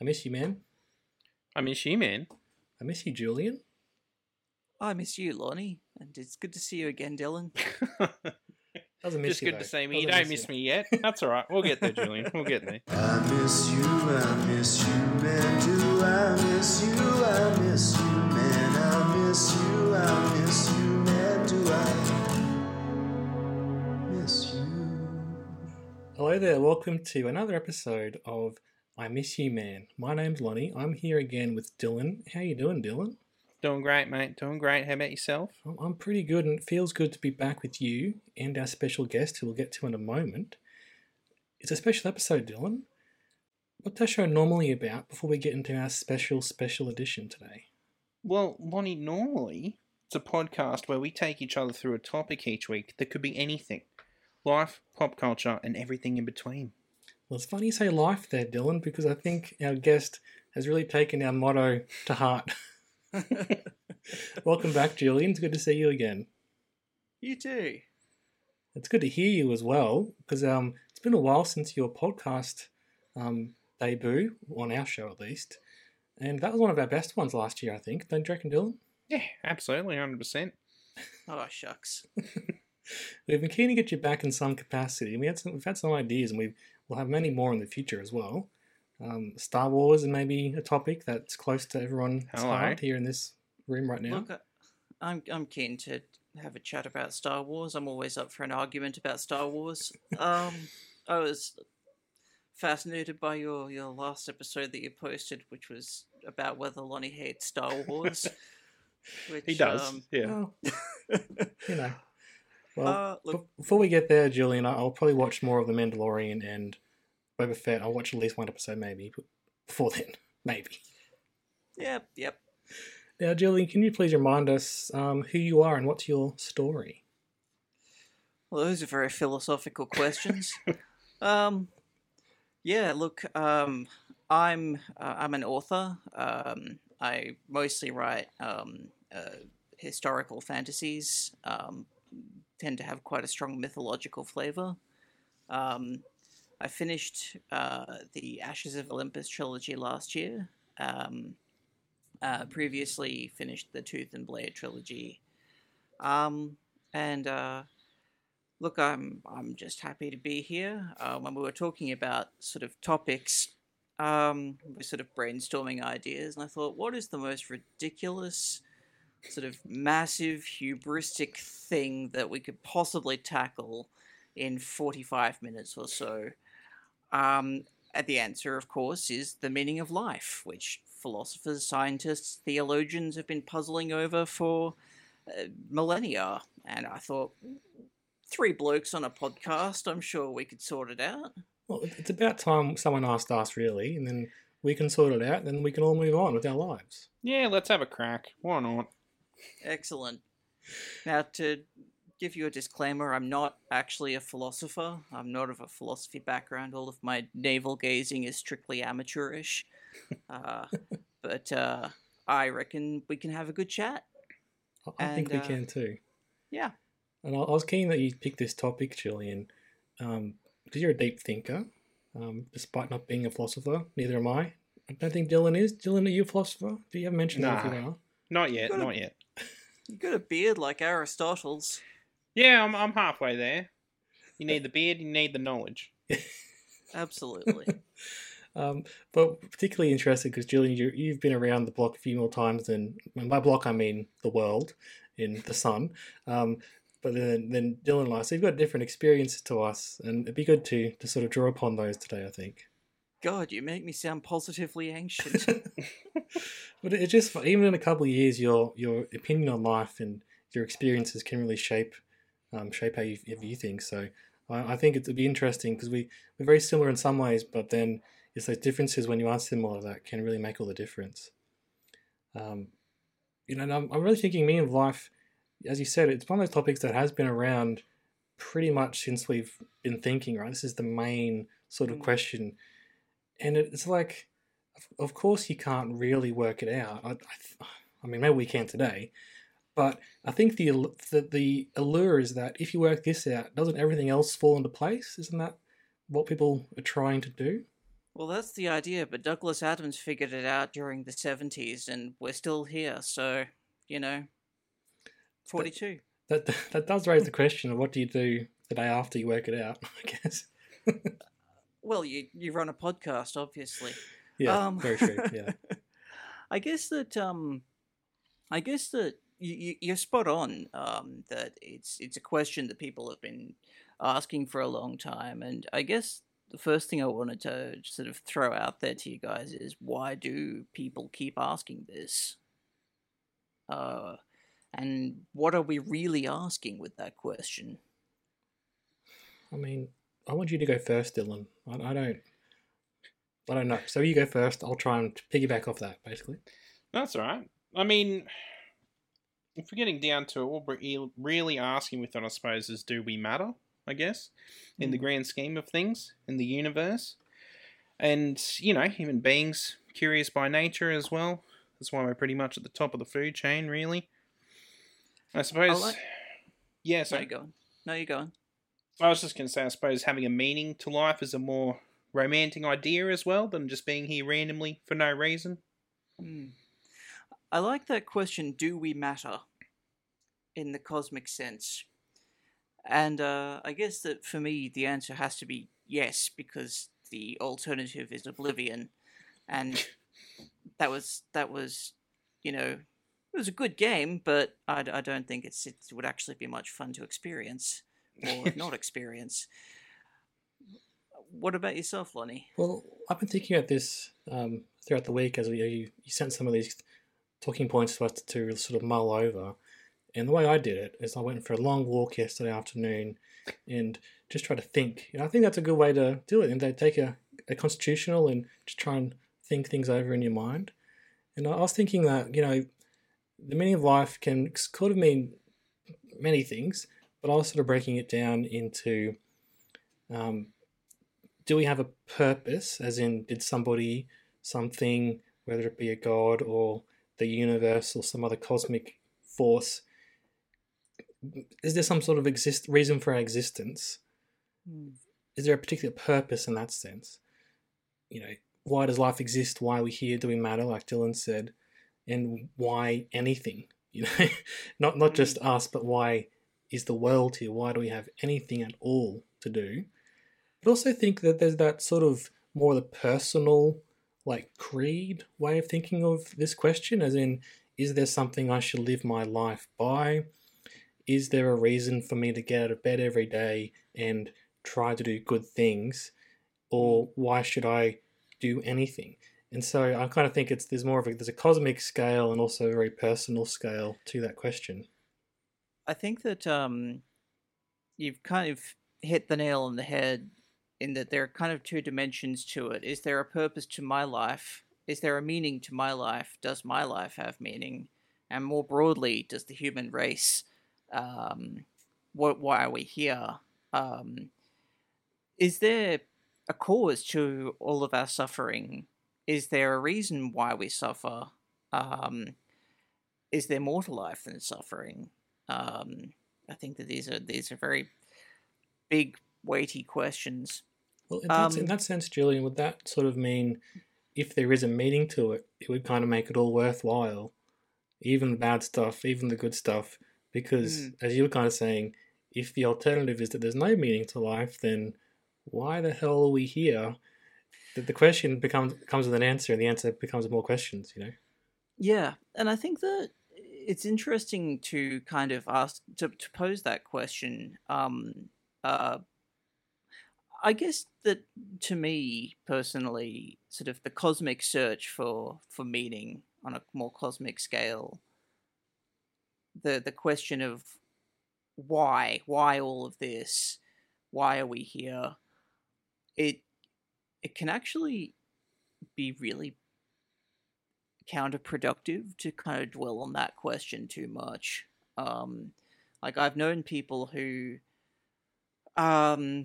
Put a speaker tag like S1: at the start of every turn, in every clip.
S1: I miss you, man.
S2: I miss you, man.
S1: I miss you, Julian.
S3: I miss you, Lonnie, and it's good to see you again, Dylan.
S1: Doesn't miss
S2: Just
S1: you,
S2: good to see me. You
S1: Doesn't
S2: don't miss me yet. That's all right. We'll get there, Julian. We'll get there.
S4: I miss you, I miss you, man. Do I miss you? I miss you, man. I miss you, I miss you, man. Do I miss you?
S1: Hello there. Welcome to another episode of I Miss You, Man. My name's Lonnie. I'm here again with Dylan. How you doing, Dylan?
S2: Doing great, mate. Doing great. How about yourself?
S1: I'm- I'm pretty good, and it feels good to be back with you and our special guest, who we'll get to in a moment. It's a special episode, Dylan. What's our show normally about before we get into our special, special edition today?
S2: Well, Lonnie, normally it's a podcast where we take each other through a topic each week that could be anything life, pop culture, and everything in between.
S1: Well, it's funny you say life there, Dylan, because I think our guest has really taken our motto to heart. Welcome back, Julian. It's good to see you again.
S3: You too.
S1: It's good to hear you as well, because um, it's been a while since your podcast um, debut, on our show at least. And that was one of our best ones last year, I think. Don't you reckon, Dylan?
S2: Yeah, absolutely, 100%.
S3: Oh shucks.
S1: We've been keen to get you back in some capacity. We had some, we've had some ideas, and we will have many more in the future as well. Um, Star Wars and maybe a topic that's close to everyone's
S2: Hello.
S1: heart here in this room right now.
S3: Look, I- I'm I'm keen to have a chat about Star Wars. I'm always up for an argument about Star Wars. Um, I was fascinated by your your last episode that you posted, which was about whether Lonnie hates Star Wars. Which,
S2: He does.
S3: Um,
S2: yeah.
S1: Well, you know. Well,
S3: uh, look,
S1: be- before we get there, Julian, I'll probably watch more of The Mandalorian and Boba Fett. I'll watch at least one episode, maybe. Before then, maybe.
S3: yep, yep.
S1: Now, Julian, can you please remind us um, who you are and what's your story?
S3: Well, those are very philosophical questions. um, yeah, look, um, I'm uh, I'm an author. Um, I mostly write um, uh, historical fantasies. Um, tend to have quite a strong mythological flavor. Um, I finished uh, the Ashes of Olympus trilogy last year. Um, uh, previously finished the Tooth and Blade trilogy. Um, and uh, look, I'm I'm just happy to be here. Uh, when we were talking about sort of topics, um, we were sort of brainstorming ideas, and I thought, what is the most ridiculous, sort of massive, hubristic thing that we could possibly tackle in 45 minutes or so? Um, and the answer, of course, is the meaning of life, which philosophers, scientists, theologians have been puzzling over for uh, millennia. And I thought, three blokes on a podcast, I'm sure we could sort it out.
S1: Well, it's about time someone asked us, really, and then we can sort it out, and then we can all move on with our lives.
S2: Yeah, let's have a crack. Why not?
S3: Excellent. Now, to give you a disclaimer, I'm not actually a philosopher. I'm not of a philosophy background. All of my navel gazing is strictly amateurish. Uh, but uh, I reckon we can have a good chat.
S1: I, I think we
S3: uh,
S1: can too.
S3: Yeah.
S1: And I, I was keen that you picked this topic, Julian, because you're a deep thinker, um, despite not being a philosopher. Neither am I. I don't think Dylan is. Dylan, are you a philosopher? Do you have mentioned that if you are?
S2: Not yet,
S3: Gotta-
S2: not yet.
S3: You got a beard like Aristotle's.
S2: Yeah, I'm, I'm halfway there. You need the beard, you need the knowledge.
S3: Absolutely.
S1: Um, but particularly interested because Julian, you, you've been around the block a few more times than and by block I mean the world in the sun. Um, but then then Dylan and I, so you've got different experiences to us, and it'd be good to to sort of draw upon those today. I think.
S3: God, you make me sound positively anxious.
S1: But it's just even in a couple of years, your your opinion on life and your experiences can really shape um, shape how you view things. So I, I think it'd be interesting because we we're very similar in some ways, but then it's those differences when you are similar that can really make all the difference. Um, you know, and I'm, I'm really thinking meaning of life, as you said, it's one of those topics that has been around pretty much since we've been thinking. Right, this is the main sort of
S3: Mm.
S1: question, and it's like, of- course, you can't really work it out. I, I, I mean, maybe we can today, but I think the, the the allure is that if you work this out, doesn't everything else fall into place? Isn't that what people are trying to do?
S3: Well, that's the idea, but Douglas Adams figured it out during the 70s, and we're still here, so, you know, 42.
S1: That that does raise the question of what do you do the day after you work it out? I guess.
S3: Well, you, you run a podcast, obviously.
S1: Yeah,
S3: Um,
S1: very true. Yeah.
S3: I guess that um, I guess that you, you you're spot on. Um, that it's it's a question that people have been asking for a long time, and I guess the first thing I wanted to sort of throw out there to you guys is why do people keep asking this? Uh, and what are we really asking with that question?
S1: I mean, I want you to go first, Dylan. I, I don't. I don't know. So you go first. I'll try and piggyback off that, basically.
S2: That's all right. I mean, if we're getting down to it, what we're really asking with it, I suppose, is do we matter? I guess, in the
S3: Mm.
S2: grand scheme of things, in the universe. And, you know, human beings, curious by nature as well. That's why we're pretty much at the top of the food chain, really. I suppose.
S3: like-
S2: Yeah,
S3: No,
S2: so
S3: you going? No, you going?
S2: I was just going to say, I suppose having a meaning to life is a more romantic idea as well than just being here randomly for no reason.
S3: Hmm. I like that question do we matter in the cosmic sense? And uh, I guess that for me, the answer has to be yes, because the alternative is oblivion. And that was, that was, you know, it was a good game, but I don't think it's, it would actually be much fun to experience or not experience. What about yourself, Lonnie?
S1: Well, I've been thinking about this um, throughout the week as we, you, you sent some of these talking points to us to sort of mull over. And the way I did it is I went for a long walk yesterday afternoon and just try to think. And I think that's a good way to do it. And they take a, a constitutional and just try and think things over in your mind. And I was thinking that, you know, the meaning of life can sort of mean many things, but I was sort of breaking it down into um, do we have a purpose, as in, did somebody, something, whether it be a god or the universe or some other cosmic force, is there some sort of exist reason for our existence?
S3: Hmm.
S1: Is there a particular purpose in that sense? You know, why does life exist? Why are we here? Do we matter? Like Dylan said, and why anything? You know, not not just us, but why is the world here? Why do we have anything at all to do? I also think that there's that sort of more of the personal, like creed way of thinking of this question, as in, is there something I should live my life by? Is there a reason for me to get out of bed every day and try to do good things? Or why should I do anything? And so I kind of think it's there's more of a there's a cosmic scale and also a very personal scale to that question.
S3: I think that um, you've kind of hit the nail on the head in that there are kind of two dimensions to it. Is there a purpose to my life? Is there a meaning to my life? Does my life have meaning? And more broadly, does the human race? Um, what? Why are we here? Um, is there a cause to all of our suffering? Is there a reason why we suffer? Um, is there more to life than suffering? Um, I think that these are these are very big, weighty questions.
S1: Well, in, that, in
S3: Um,
S1: that sense, Julian, would that sort of mean if there is a meaning to it, it would kind of make it all worthwhile, even the bad stuff, even the good stuff? Because,
S3: Mm.
S1: as you were kind of saying, if the alternative is that there's no meaning to life, then why the hell are we here? The, the question becomes comes with an answer, and the answer becomes more questions. You know.
S3: Yeah, and I think that it's interesting to kind of ask to, to pose that question. Um, uh, I guess that to me personally, sort of the cosmic search for for meaning on a more cosmic scale. The the question of why why all of this, why are we here? It it can actually be really counterproductive to kind of dwell on that question too much. Um, like I've known people who, um,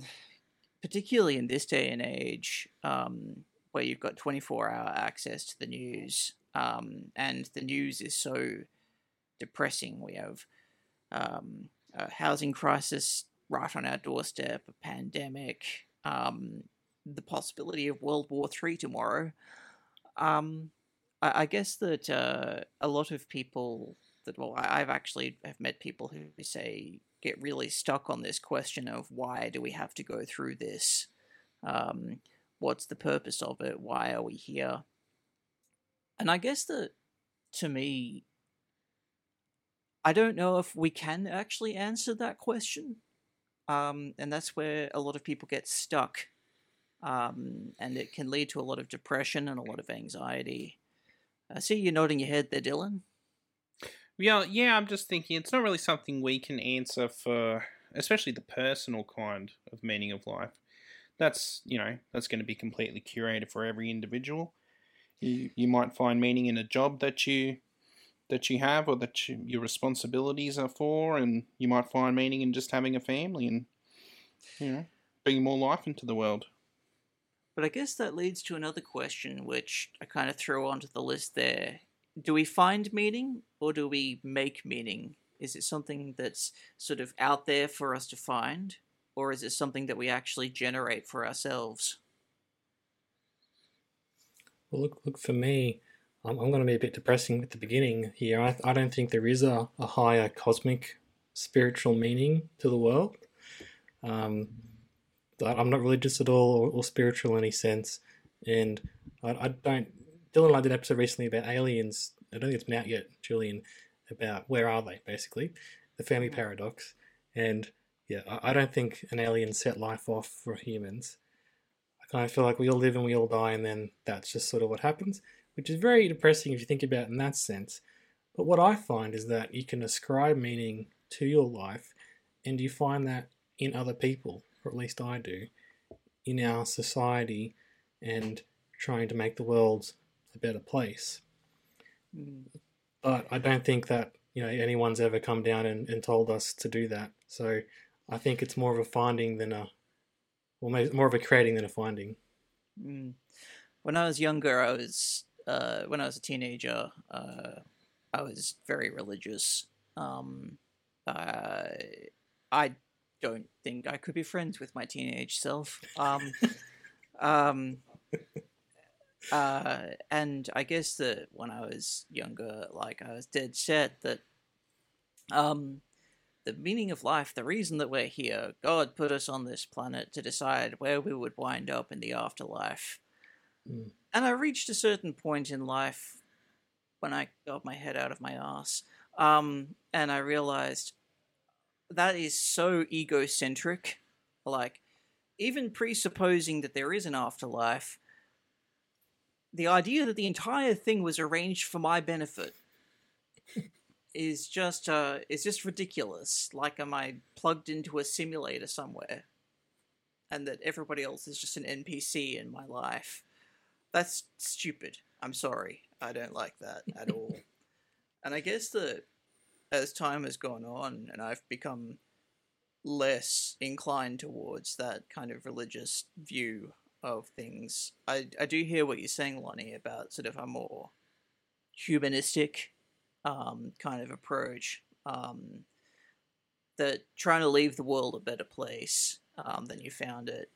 S3: particularly in this day and age, um, where you've got twenty four hour access to the news, um, and the news is so depressing. We have um, a housing crisis right on our doorstep, a pandemic, um, the possibility of World War Three tomorrow. Um, I, I guess that uh, a lot of people that well, I, I've actually have met people who say get really stuck on this question of why do we have to go through this? Um, what's the purpose of it? Why are we here? And I guess that to me, I don't know if we can actually answer that question. Um, and that's where a lot of people get stuck. Um, and it can lead to a lot of depression and a lot of anxiety. I see you nodding your head there, Dylan.
S2: Yeah, yeah, I'm just thinking it's not really something we can answer for, especially the personal kind of meaning of life. That's, you know, that's going to be completely curated for every individual. You, you might find meaning in a job that you that you have or that you, your responsibilities are for and you might find meaning in just having a family and you know bringing more life into the world
S3: But I guess that leads to another question, which I kind of throw onto the list there. Do we find meaning or do we make meaning? Is it something that's sort of out there for us to find, or is it something that we actually generate for ourselves?
S1: Well, look, look for me. I'm, I'm going to be a bit depressing at the beginning here. I, I don't think there is a, a higher cosmic spiritual meaning to the world. Um, I'm not religious at all or, or spiritual in any sense, and I, I don't. Dylan and I did an episode recently about aliens. I don't think it's been out yet, Julian, about where are they, basically, the Fermi paradox. And yeah, I, I don't think an alien set life off for humans. I kind of feel like we all live and we all die, and then that's just sort of what happens, which is very depressing if you think about it in that sense. But what I find is that you can ascribe meaning to your life, and you find that in other people, or at least I do, in our society, and trying to make the world a better place.
S3: Mm.
S1: But I don't think that you know anyone's ever come down and, and told us to do that. So I think it's more of a finding than a, well, maybe more of a creating than a finding.
S3: Mm. When I was younger, I was uh, when I was a teenager, uh, I was very religious. Um, uh, I don't think I could be friends with my teenage self. Um, um, uh, and I guess that when I was younger, like I was dead set that um, the meaning of life, the reason that we're here, God put us on this planet to decide where we would wind up in the afterlife.
S1: Mm.
S3: And I reached a certain point in life when I got my head out of my ass, um, and I realized that is so egocentric. Like, even presupposing that there is an afterlife, the idea that the entire thing was arranged for my benefit is just uh is just ridiculous. Like am I plugged into a simulator somewhere? And that everybody else is just an NPC in my life. That's stupid. I'm sorry. I don't like that at all. and I guess that as time has gone on and I've become less inclined towards that kind of religious view of things. I, I do hear what you're saying, Lonnie, about sort of a more humanistic um, kind of approach. Um, that trying to leave the world a better place um, than you found it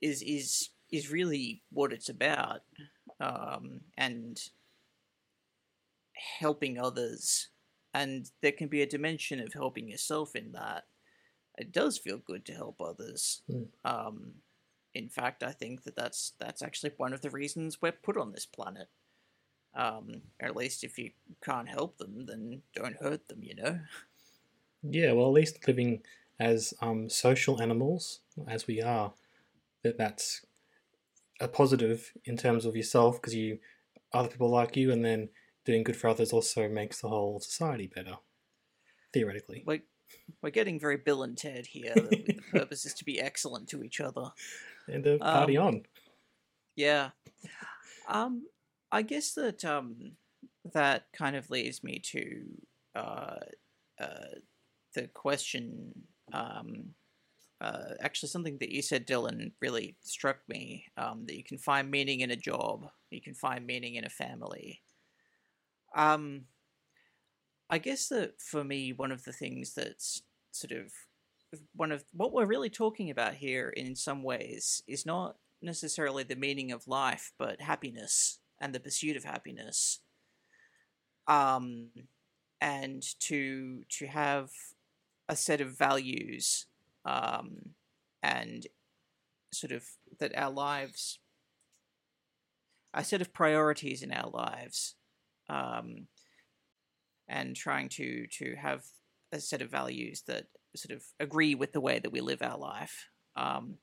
S3: is is is really what it's about, um, and helping others. And there can be a dimension of helping yourself in that. It does feel good to help others.
S1: Mm.
S3: Um, in fact, I think that that's that's actually one of the reasons we're put on this planet. Um, or at least if you can't help them, then don't hurt them. You know.
S1: Yeah, well, at least living as um, social animals as we are, that that's a positive in terms of yourself because you other people like you, and then doing good for others also makes the whole society better. Theoretically,
S3: Like we're getting very Bill and Ted here. the the purpose is to be excellent to each other.
S1: And uh, party
S3: Um,
S1: on.
S3: Yeah. Um, I guess that um, that kind of leads me to uh, uh, the question. Um, uh, actually, something that you said, Dylan, really struck me. Um, that you can find meaning in a job, you can find meaning in a family. Um, I guess that for me, one of the things that's sort of one of what we're really talking about here, in some ways, is not necessarily the meaning of life, but happiness and the pursuit of happiness. Um, and to to have a set of values, um, and sort of that our lives, a set of priorities in our lives, um, and trying to to have a set of values that sort of agree with the way that we live our life. Um,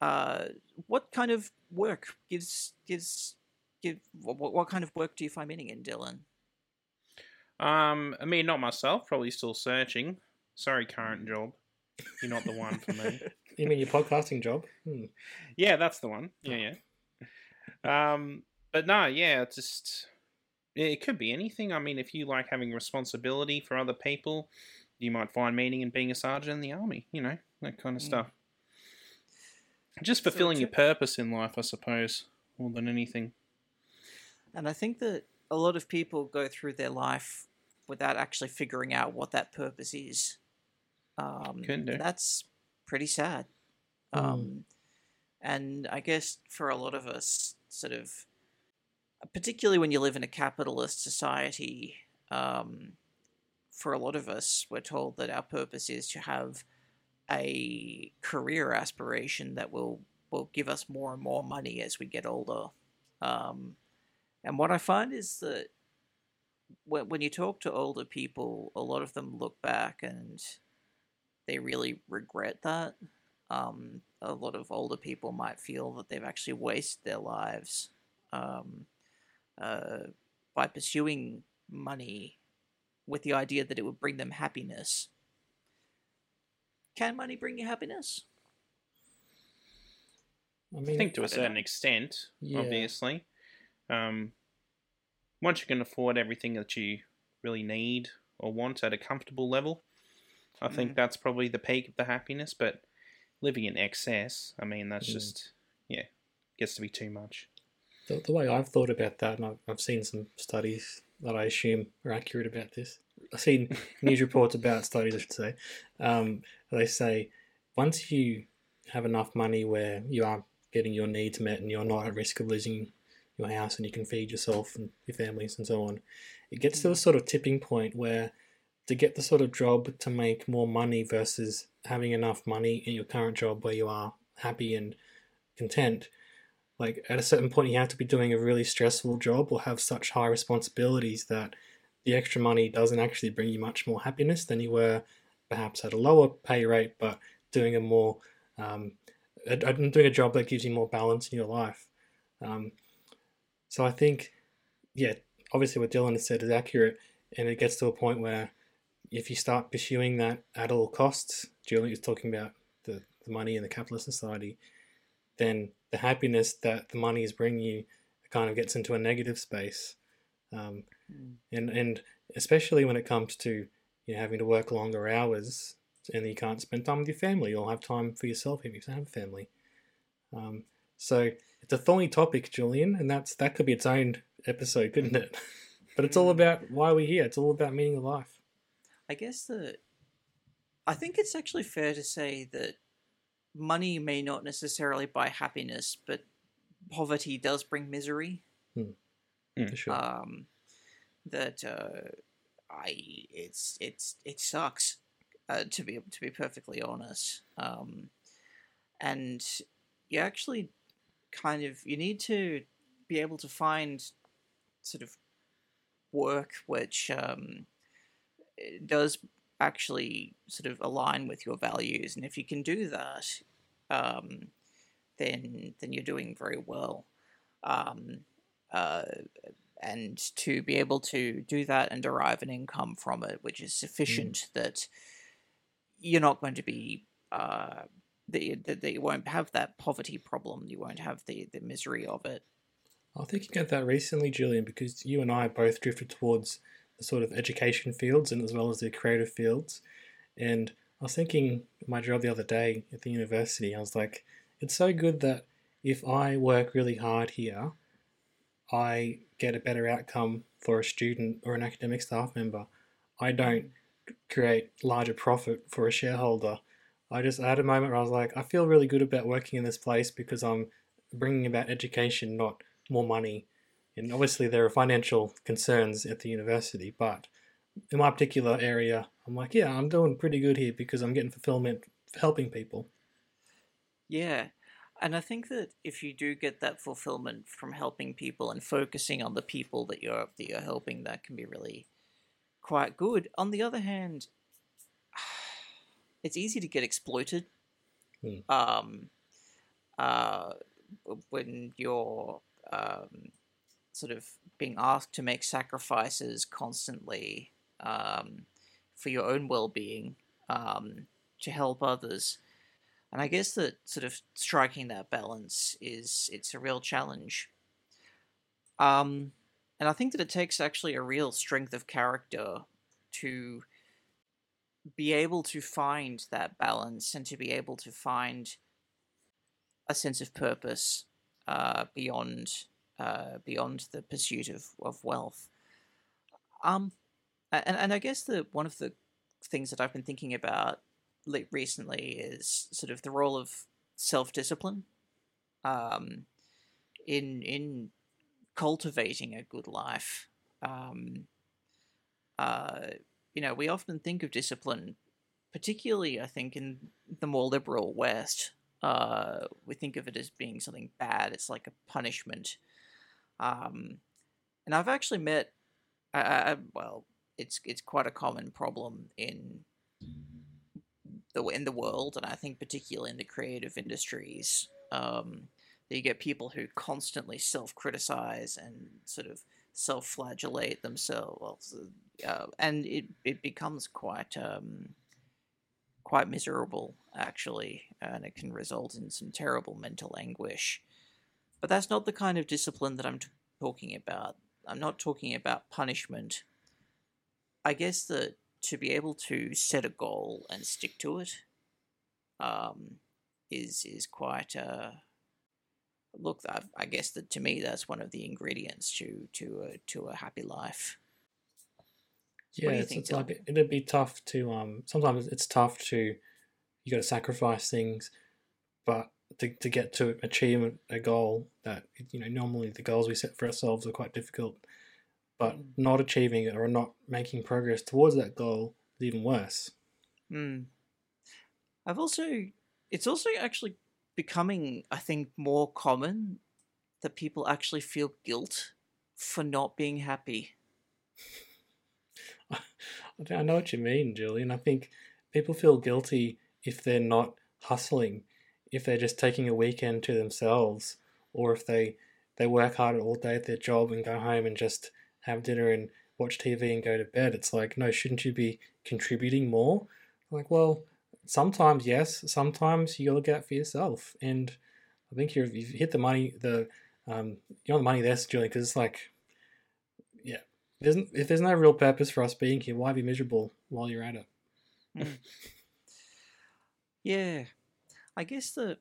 S3: uh, what kind of work gives gives give what, what kind of work do you find meaning in, Dylan?
S2: Um, I mean, not myself. Probably still searching. Sorry, current job. You're not the one for me.
S1: You mean your podcasting job? Hmm.
S2: Yeah, that's the one. Yeah, yeah. Um, but no, yeah, it's just yeah, it could be anything. I mean, if you like having responsibility for other people, you might find meaning in being a sergeant in the army. You know that kind of
S3: Mm.
S2: stuff. Just
S3: So
S2: fulfilling your purpose in life, I suppose, more than anything.
S3: And I think that a lot of people go through their life without actually figuring out what that purpose is. Um,
S2: Can do.
S3: that's pretty sad.
S1: Mm.
S3: Um, and I guess for a lot of us, sort of, particularly when you live in a capitalist society, um, for a lot of us, we're told that our purpose is to have a career aspiration that will will give us more and more money as we get older. Um, and what I find is that when, when you talk to older people, a lot of them look back and they really regret that. Um, a lot of older people might feel that they've actually wasted their lives um, uh, by pursuing money with the idea that it would bring them happiness. Can money bring you happiness?
S1: I
S2: I think to a certain extent,
S1: Yeah.
S2: obviously. Um, once you can afford everything that you really need or want at a comfortable level, I think
S3: Mm.
S2: that's probably the peak of the happiness. But living in excess, I mean, that's
S1: Mm.
S2: just yeah, gets to be too much.
S1: The, the way I've thought about that, and I've, I've seen some studies that I assume are accurate about this. I've seen news reports about studies, I should say. Um, they say once you have enough money where you are getting your needs met and you're not at risk of losing your house and you can feed yourself and your families and so on, it gets to a sort of tipping point where to get the sort of job to make more money versus having enough money in your current job where you are happy and content, like at a certain point you have to be doing a really stressful job or have such high responsibilities that the extra money doesn't actually bring you much more happiness than you were perhaps at a lower pay rate but doing a more um, doing a job that gives you more balance in your life. Um, so i think yeah obviously what dylan has said is accurate and it gets to a point where if you start pursuing that at all costs julie is talking about the, the money in the capitalist society then the happiness that the money is bringing you kind of gets into a negative space. Um, and and especially when it comes to you know, having to work longer hours and you can't spend time with your family or have time for yourself if you don't have a family. Um, so it's a thorny topic, Julian, and that's that could be its own episode, couldn't it? but it's all about why we're here. It's all about meaning of life.
S3: I guess that I think it's actually fair to say that money may not necessarily buy happiness, but poverty does bring misery.
S1: For sure.
S3: Um, that uh, I it's it's it sucks uh, to be to be perfectly honest. Um, and you actually kind of you need to be able to find sort of work which um, does actually sort of align with your values, and if you can do that, um, then then you're doing very well. Um, uh, and to be able to do that and derive an income from it, which is sufficient that you're not going to be uh, that you, that you won't have that poverty problem. You won't have the the misery of it.
S1: I think thinking of that recently, Julian, because you and I both drifted towards sort of education fields and as well as the creative fields. And I was thinking my job the other day at the university, I was like, it's so good that if I work really hard here, I get a better outcome for a student or an academic staff member. I don't create larger profit for a shareholder. I just had a moment where I was like, I feel really good about working in this place because I'm bringing about education, not more money. And obviously, there are financial concerns at the university, but in my particular area, I'm like, yeah, I'm doing pretty good here because I'm getting fulfillment for helping people.
S3: Yeah. And I think that if you do get that fulfillment from helping people and focusing on the people that you're that you're helping, that can be really quite good. On the other hand, it's easy to get exploited.
S1: Hmm.
S3: Um, uh, when you're um, sort of being asked to make sacrifices constantly um, for your own well-being um, to help others. And I guess that sort of striking that balance is it's a real challenge. Um, and I think that it takes actually a real strength of character to be able to find that balance and to be able to find a sense of purpose uh, beyond uh, beyond the pursuit of, of wealth. Um, and, and I guess that one of the things that I've been thinking about recently is sort of the role of self discipline um, in in cultivating a good life. Um, uh, you know, we often think of discipline, particularly I think in the more liberal West. Uh, we think of it as being something bad. It's like a punishment. Um, and I've actually met, I, well, it's it's quite a common problem in the in the world, and I think particularly in the creative industries. Um, that you get people who constantly self-criticize and sort of self-flagellate themselves, uh, and it it becomes quite um, quite miserable actually, and it can result in some terrible mental anguish. But that's not the kind of discipline that I'm t- talking about. I'm not talking about punishment. I guess that to be able to set a goal and stick to it um, is is quite a look. I, I guess that to me that's one of the ingredients to to a, to a happy life.
S1: Yeah, it's,
S3: think,
S1: it's like it- it'd be tough to um. Sometimes it's tough to you got to sacrifice things, but to, to get to achieve a goal that you know normally the goals we set for ourselves are quite difficult, but
S3: Mm.
S1: not achieving it or not making progress towards that goal is even worse.
S3: Hmm. I've also, it's also actually becoming, I think, more common that people actually feel guilt for not being happy.
S1: I know what you mean, Julian. I think people feel guilty if they're not hustling, if they're just taking a weekend to themselves, or if they they work hard all day at their job and go home and just have dinner and watch TV and go to bed. It's like, no, shouldn't you be contributing more? Like, well, sometimes yes, sometimes you look out for yourself. And I think you've, you've hit the money, the um, you're on the money there, Julian, because it's like, yeah, there's, if there's no real purpose for us being here, why be miserable while you're at it?
S3: Yeah, I guess that,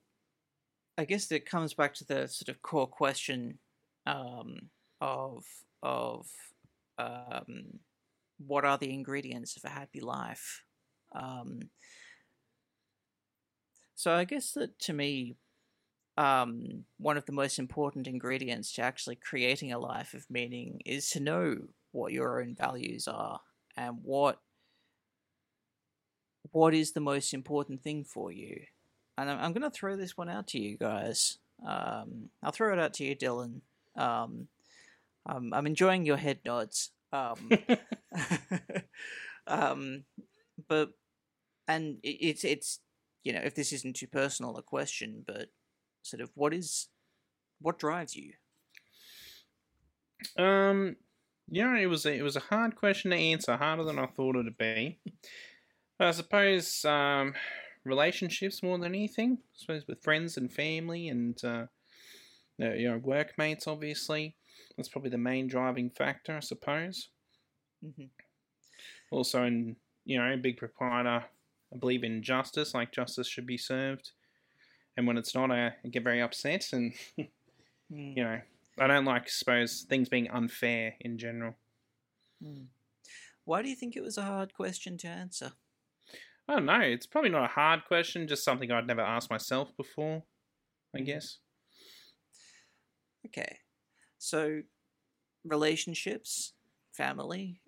S3: I guess that comes back to the sort of core question, um, of of um, what are the ingredients of a happy life? Um, so I guess that to me, um, one of the most important ingredients to actually creating a life of meaning is to know what your own values are and what what is the most important thing for you. And I'm, I'm going to throw this one out to you guys. Um, I'll throw it out to you, Dylan. Um, um, I'm enjoying your head nods. Um, um, but and it, it's it's you know if this isn't too personal a question, but sort of what is what drives you?
S2: Um, yeah, it was a, it was a hard question to answer, harder than I thought it'd be. But I suppose um, relationships more than anything. I suppose with friends and family and uh, uh, you know workmates, obviously. That's probably the main driving factor, I suppose.
S3: Mhm.
S2: Also, in you know, big proprietor, I believe in justice. Like justice should be served, and when it's not, I get very upset, and
S3: Mm,
S2: you know, I don't like, I suppose, things being unfair in general.
S3: mm. Why do you think it was a hard question to answer?
S2: I don't know. It's probably not a hard question, just something I'd never asked myself before. I guess.
S3: Okay. So, relationships, family,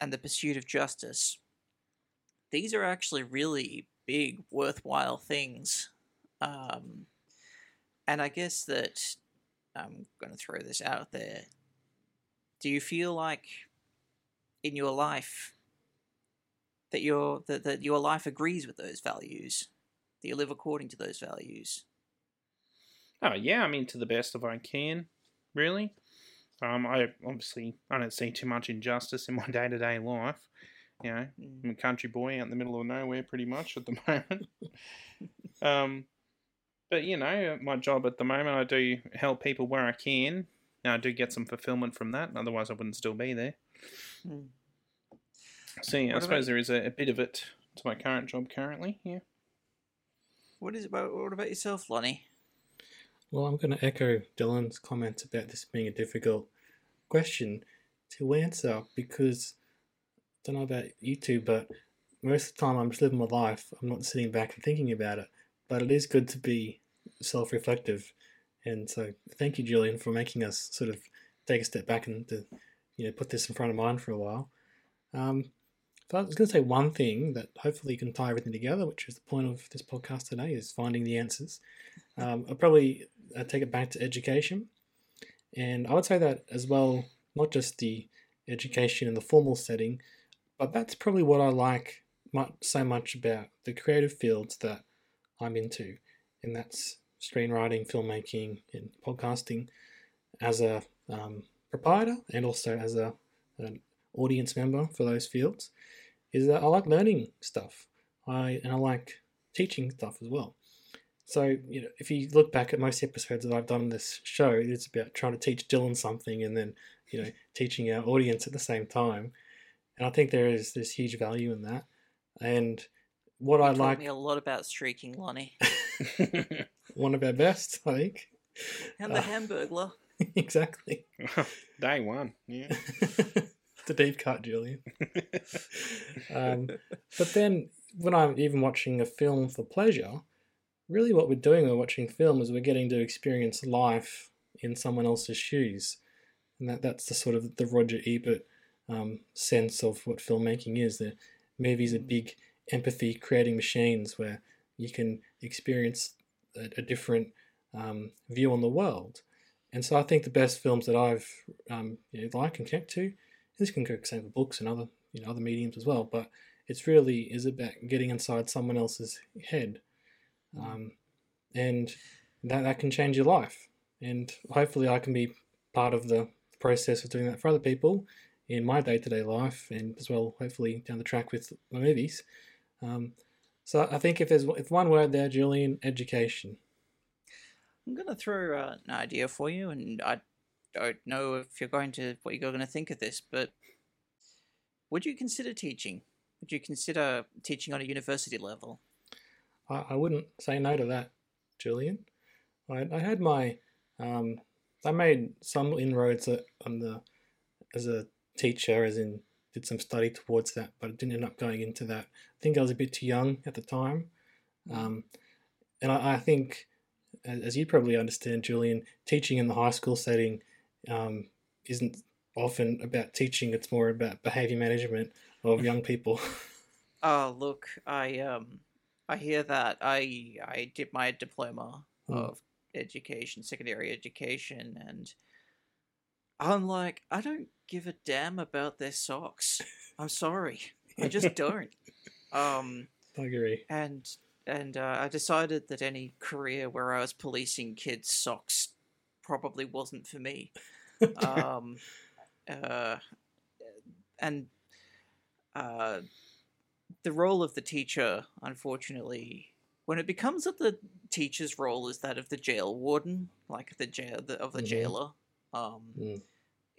S3: and the pursuit of justice. These are actually really big, worthwhile things. Um, and I guess that I'm going to throw this out there. Do you feel like in your life that your that, that your life agrees with those values? That you live according to those values?
S2: Oh yeah, I mean to the best of I can, really. Um, I obviously I don't see too much injustice in my day to day life. You know,
S3: Mm.
S2: I'm a country boy out in the middle of nowhere, pretty much at the moment. um, but you know, my job at the moment, I do help people where I can. Now I do get some fulfillment from that. Otherwise, I wouldn't still be there.
S3: Mm.
S2: So yeah, I
S3: What about-
S2: suppose there is a, a bit of it to my current job currently. Yeah.
S3: What is about what about yourself, Lonnie?
S1: Well, I'm going to echo Dylan's comments about this being a difficult question to answer because I don't know about you two, but most of the time I'm just living my life. I'm not sitting back and thinking about it. But it is good to be self reflective. And so thank you, Julian, for making us sort of take a step back and to, you know, put this in front of mind for a while. Um, so I was going to say one thing that hopefully you can tie everything together, which is the point of this podcast today, is finding the answers. Um, I'll probably uh, take it back to education. And I would say that as well, not just the education in the formal setting, but that's probably what I like so much about the creative fields that I'm into. And that's screenwriting, filmmaking, and podcasting as a um, proprietor and also as a, an audience member for those fields is that I like learning stuff. I and I like teaching stuff as well. So, you know, if you look back at most episodes that I've done on this show, it's about trying to teach Dylan something and then, you know, teaching our audience at the same time. And I think there is this huge value in that. And what I
S3: You taught
S1: like,
S3: me a lot about streaking, Lonnie.
S1: one of our best, I think.
S3: And the
S1: Uh,
S3: Hamburglar.
S1: exactly.
S2: Day one. Yeah.
S1: The deep cut, Julian. um, but then when I'm even watching a film for pleasure, really what we're doing when we're watching film is we're getting to experience life in someone else's shoes. And that, that's the sort of the Roger Ebert um, sense of what filmmaking is. The movies are big empathy creating machines where you can experience a, a different um, view on the world. And so I think the best films that I've um, you know, like and connect to, this can go the same for books and other you know other mediums as well, but it's really is about getting inside someone else's head, um, and that that can change your life. And hopefully, I can be part of the process of doing that for other people in my day to day life, and as well, hopefully down the track with my movies. Um, so I think if there's if one word there, Julian, education.
S3: I'm gonna throw uh, an idea for you, and I don't know if you're going to what you're going to think of this, but would you consider teaching? Would you consider teaching on a university level?
S1: I, I wouldn't say no to that, Julian. I, I had my, um, I made some inroads on the, as a teacher, as in did some study towards that, but I didn't end up going into that. I think I was a bit too young at the time, um, and I, I think, as you probably understand, Julian, teaching in the high school setting um, isn't often about teaching; it's more about behaviour management of young people.
S3: Oh, look, I um, I hear that. I I did my diploma
S1: Mm.
S3: of education, secondary education, and I'm like, I don't give a damn about their socks. I'm sorry, I just don't. Um,
S1: I agree.
S3: and and uh, I decided that any career where I was policing kids' socks probably wasn't for me. um, uh, and uh, the role of the teacher, unfortunately, when it becomes that the teacher's role is that of the jail warden, like the jail the, of the
S1: Mhm.
S3: jailer, um,
S1: Mm.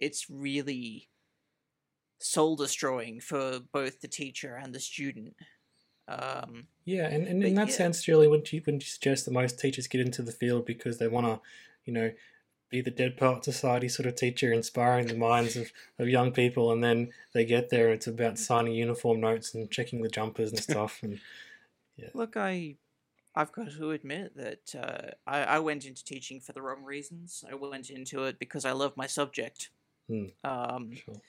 S3: it's really soul destroying for both the teacher and the student. Um,
S1: Yeah, and, and in that
S3: yeah.
S1: sense, Julie, wouldn't you, wouldn't you suggest that most teachers get into the field because they want to, you know, be the Dead Poet Society sort of teacher, inspiring the minds of, of young people, and then they get there it's about signing uniform notes and checking the jumpers and stuff. And
S3: Look, I, I've got to admit that uh, I, I went into teaching for the wrong reasons. I went into it because I love my subject,
S1: Hmm.
S3: um,
S1: sure.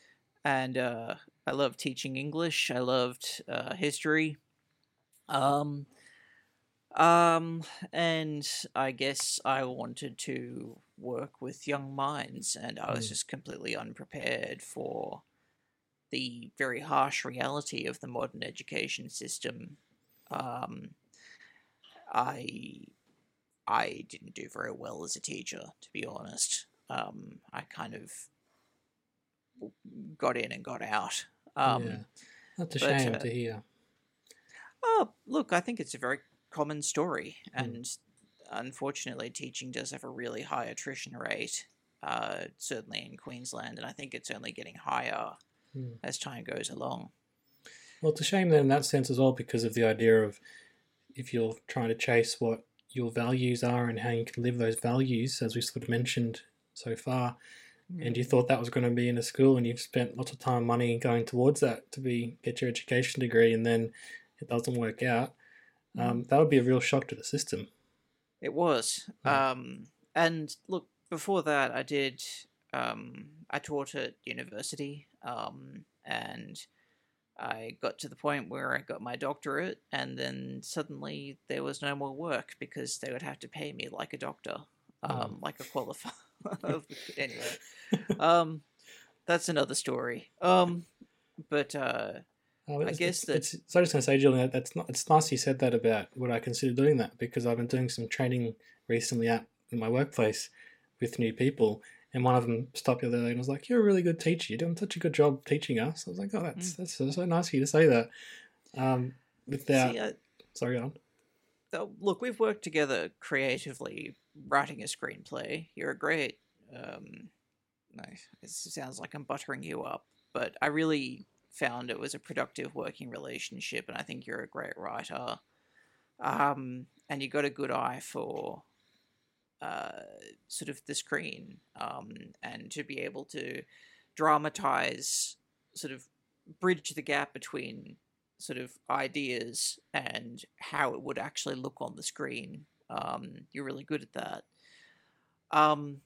S3: and uh, I loved teaching English. I loved uh, history, um, um, and I guess I wanted to work with young minds, and I was
S1: Hmm.
S3: just completely unprepared for the very harsh reality of the modern education system um, I I didn't do very well as a teacher, to be honest. Um, I kind of got in and got out. Um,
S1: yeah, that's a
S3: but,
S1: shame
S3: uh,
S1: to hear.
S3: Oh, look, I think it's a very common story,
S1: Hmm.
S3: and unfortunately, teaching does have a really high attrition rate. Uh, certainly in Queensland, and I think it's only getting higher
S1: Hmm.
S3: as time goes along.
S1: Well, it's a shame then in that sense as well because of the idea of if you're trying to chase what your values are and how you can live those values, as we sort of mentioned so far, and you thought that was going to be in a school and you've spent lots of time and money going towards that to be get your education degree and then it doesn't work out um, that would be a real shock to the system
S3: It was. Um, and look, before that, I did. Um, I taught at university, um, and I got to the point where I got my doctorate, and then suddenly there was no more work because they would have to pay me like a doctor, um, like a qualified. anyway, um, that's another story. Um, but uh,
S1: Oh,
S3: I guess that-
S1: so I was just going to say, Julian, that- that's not. It's nice you said that about what I consider doing that because I've been doing some training recently at in my workplace with new people, and one of them stopped the other day and was like, "You're a really good teacher. You're doing such a good job teaching us." I was like, "Oh, that's that's so, so nice of you to say that." Um, without,
S3: see, I,
S1: sorry, on.
S3: Look, we've worked together creatively writing a screenplay. You're a great. Um, no, it sounds like I'm buttering you up, but I really found it was a productive working relationship, and I think you're a great writer. Um, and you got a good eye for uh, sort of the screen, um, and to be able to dramatize, sort of bridge the gap between sort of ideas and how it would actually look on the screen. Um, you're really good at that. Um,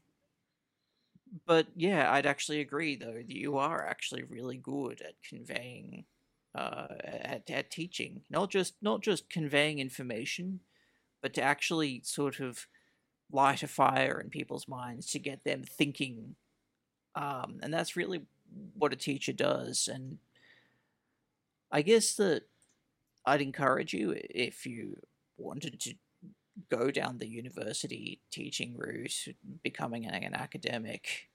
S3: but yeah, I'd actually agree though that you are actually really good at conveying, uh, at, at teaching, not just not just conveying information, but to actually sort of light a fire in people's minds to get them thinking. Um, and that's really what a teacher does. And I guess that I'd encourage you if you wanted to go down the university teaching route, becoming an, an academic.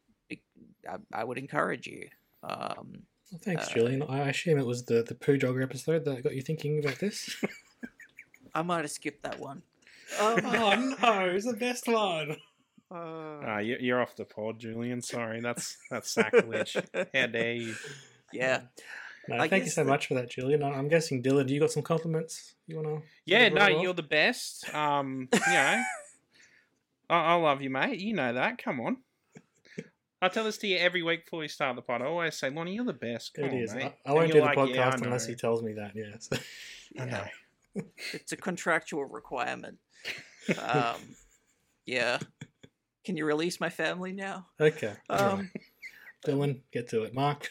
S3: I, I would encourage you. Um,
S1: Well, thanks,
S3: Uh,
S1: Julian. I assume it was the the poo dog episode that got you thinking about this.
S3: I might have skipped that one.
S1: oh
S3: Um,
S1: no, it was the best one.
S3: uh,
S2: Ah, you- you're off the pod, Julian. Sorry, that's that's sacrilege. How dare you?
S3: yeah.
S1: No,
S3: I
S1: thank you so
S3: that-
S1: much for that, Julian. I- I'm guessing, Dylan, you got some compliments you want to?
S2: Yeah, no,
S1: off?
S2: you're the best. Um, you know, I, I love you, mate. You know that. Come on. I tell this to you every week before we start the pod. I always say, Lonnie, you're the best. Come
S1: It
S2: on,
S1: is.
S2: mate.
S1: I, I won't do the
S2: like,
S1: podcast
S2: "Yeah,
S1: unless he tells me that. Yes.
S2: I know.
S3: It's a contractual requirement. Um, yeah. Can you release my family now?
S1: okay. all right.
S3: Um,
S1: Dylan, get to it. Mark,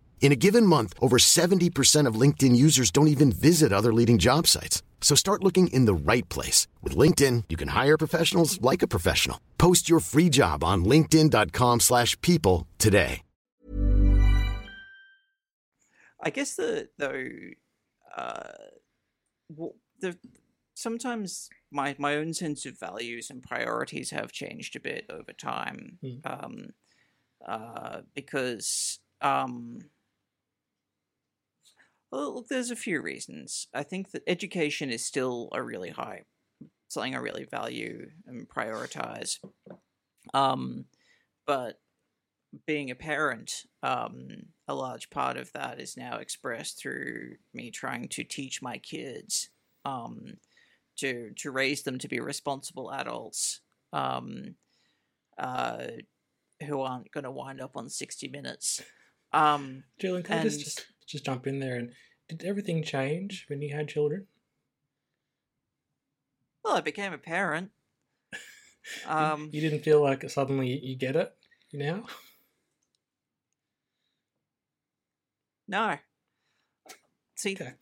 S5: In a given month, over 70% of LinkedIn users don't even visit other leading job sites. So start looking in the right place. With LinkedIn, you can hire professionals like a professional. Post your free job on linkedin.com slash people today.
S3: I guess the though, uh, w- the sometimes my my own sense of values and priorities have changed a bit over time.
S1: Mm.
S3: Um, uh, because um, well, look, there's a few reasons. I think that education is still a really high something I really value and prioritize. Um, but being a parent, um, a large part of that is now expressed through me trying to teach my kids um, to to raise them to be responsible adults um, uh, who aren't going to wind up on sixty minutes. Um,
S1: Julian, can I just, just just jump in there and did everything change when you had children?
S3: well, I became a parent. Um,
S1: you didn't feel like suddenly you- you get it now?
S3: no. See,
S1: Okay.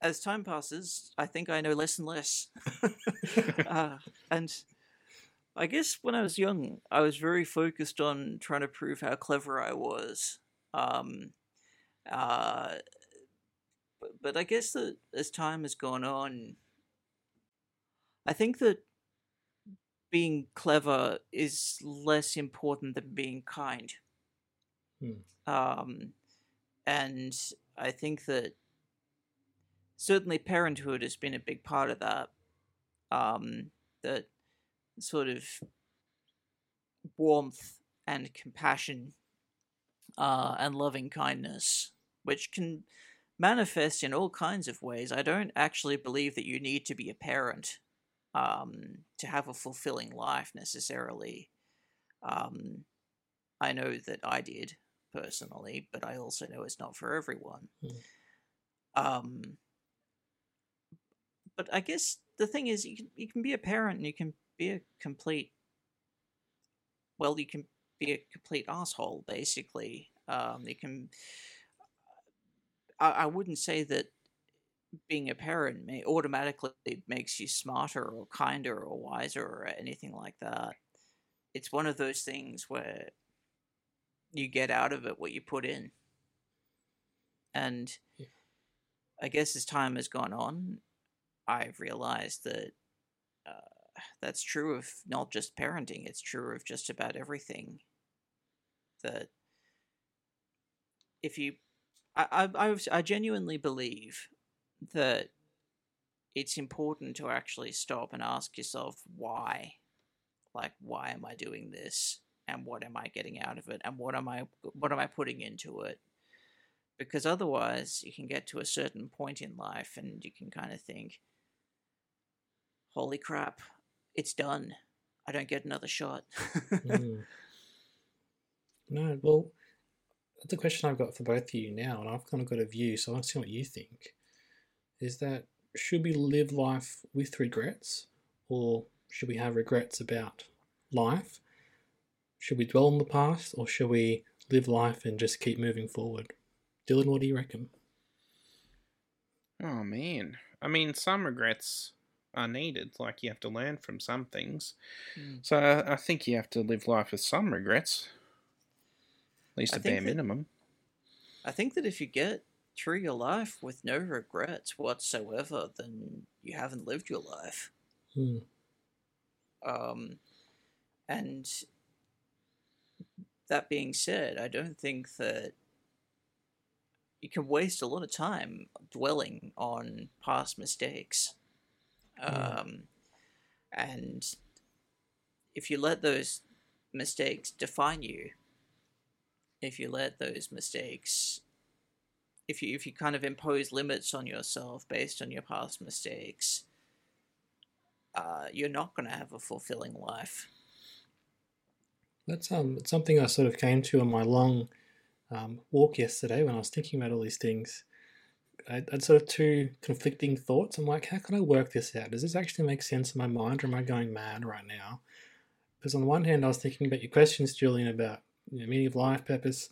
S3: as time passes, I think I know less and less. uh, and I guess when I was young, I was very focused on trying to prove how clever I was. Um, uh, but, but I guess that as time has gone on, I think that being clever is less important than being kind.
S1: Hmm.
S3: Um, and I think that certainly parenthood has been a big part of that. Um, that sort of warmth and compassion uh, and loving kindness, which can manifest in all kinds of ways. I don't actually believe that you need to be a parent um, to have a fulfilling life necessarily. Um, I know that I did personally, but I also know it's not for everyone. Um, but I guess the thing is, you can you can be a parent and you can be a complete. Well, you can be a complete asshole, basically. Um, you can. I, I wouldn't say that being a parent may automatically makes you smarter or kinder or wiser or anything like that. It's one of those things where you get out of it what you put in. And
S1: Yeah.
S3: I guess as time has gone on, I've realized that uh, that's true of not just parenting, it's true of just about everything. That if you, I, I, I, genuinely believe that it's important to actually stop and ask yourself why. Like, why am I doing this? And what am I getting out of it? And what am I what am I putting into it? Because otherwise, you can get to a certain point in life and you can kind of think, holy crap, it's done. I don't get another shot.
S1: Mm. No, well, that's a question I've got for both of you now, and I've kind of got a view, so I want to see what you think. Is that should we live life with regrets, or should we have regrets about life? Should we dwell on the past, or should we live life and just keep moving forward? Dylan, what do you reckon?
S2: Oh man. I mean, some regrets are needed. Like you have to learn from some things.
S3: Mm.
S2: So I, I think you have to live life with some regrets. At least a bare
S3: that-
S2: minimum.
S3: I think that if you get through your life with no regrets whatsoever, then you haven't lived your life.
S1: Hmm.
S3: Um, and that being said, I don't think that you can waste a lot of time dwelling on past mistakes.
S1: Mm.
S3: Um, and if you let those mistakes define you, if you let those mistakes if you if you kind of impose limits on yourself based on your past mistakes, uh, you're not going to have a fulfilling life.
S1: That's um something I sort of came to on my long um, walk yesterday when I was thinking about all these things. I had sort of two conflicting thoughts. I'm like, how can I work this out? Does this actually make sense in my mind, or am I going mad right now? Because on the one hand, I was thinking about your questions, Julian, about you know, meaning of life, purpose,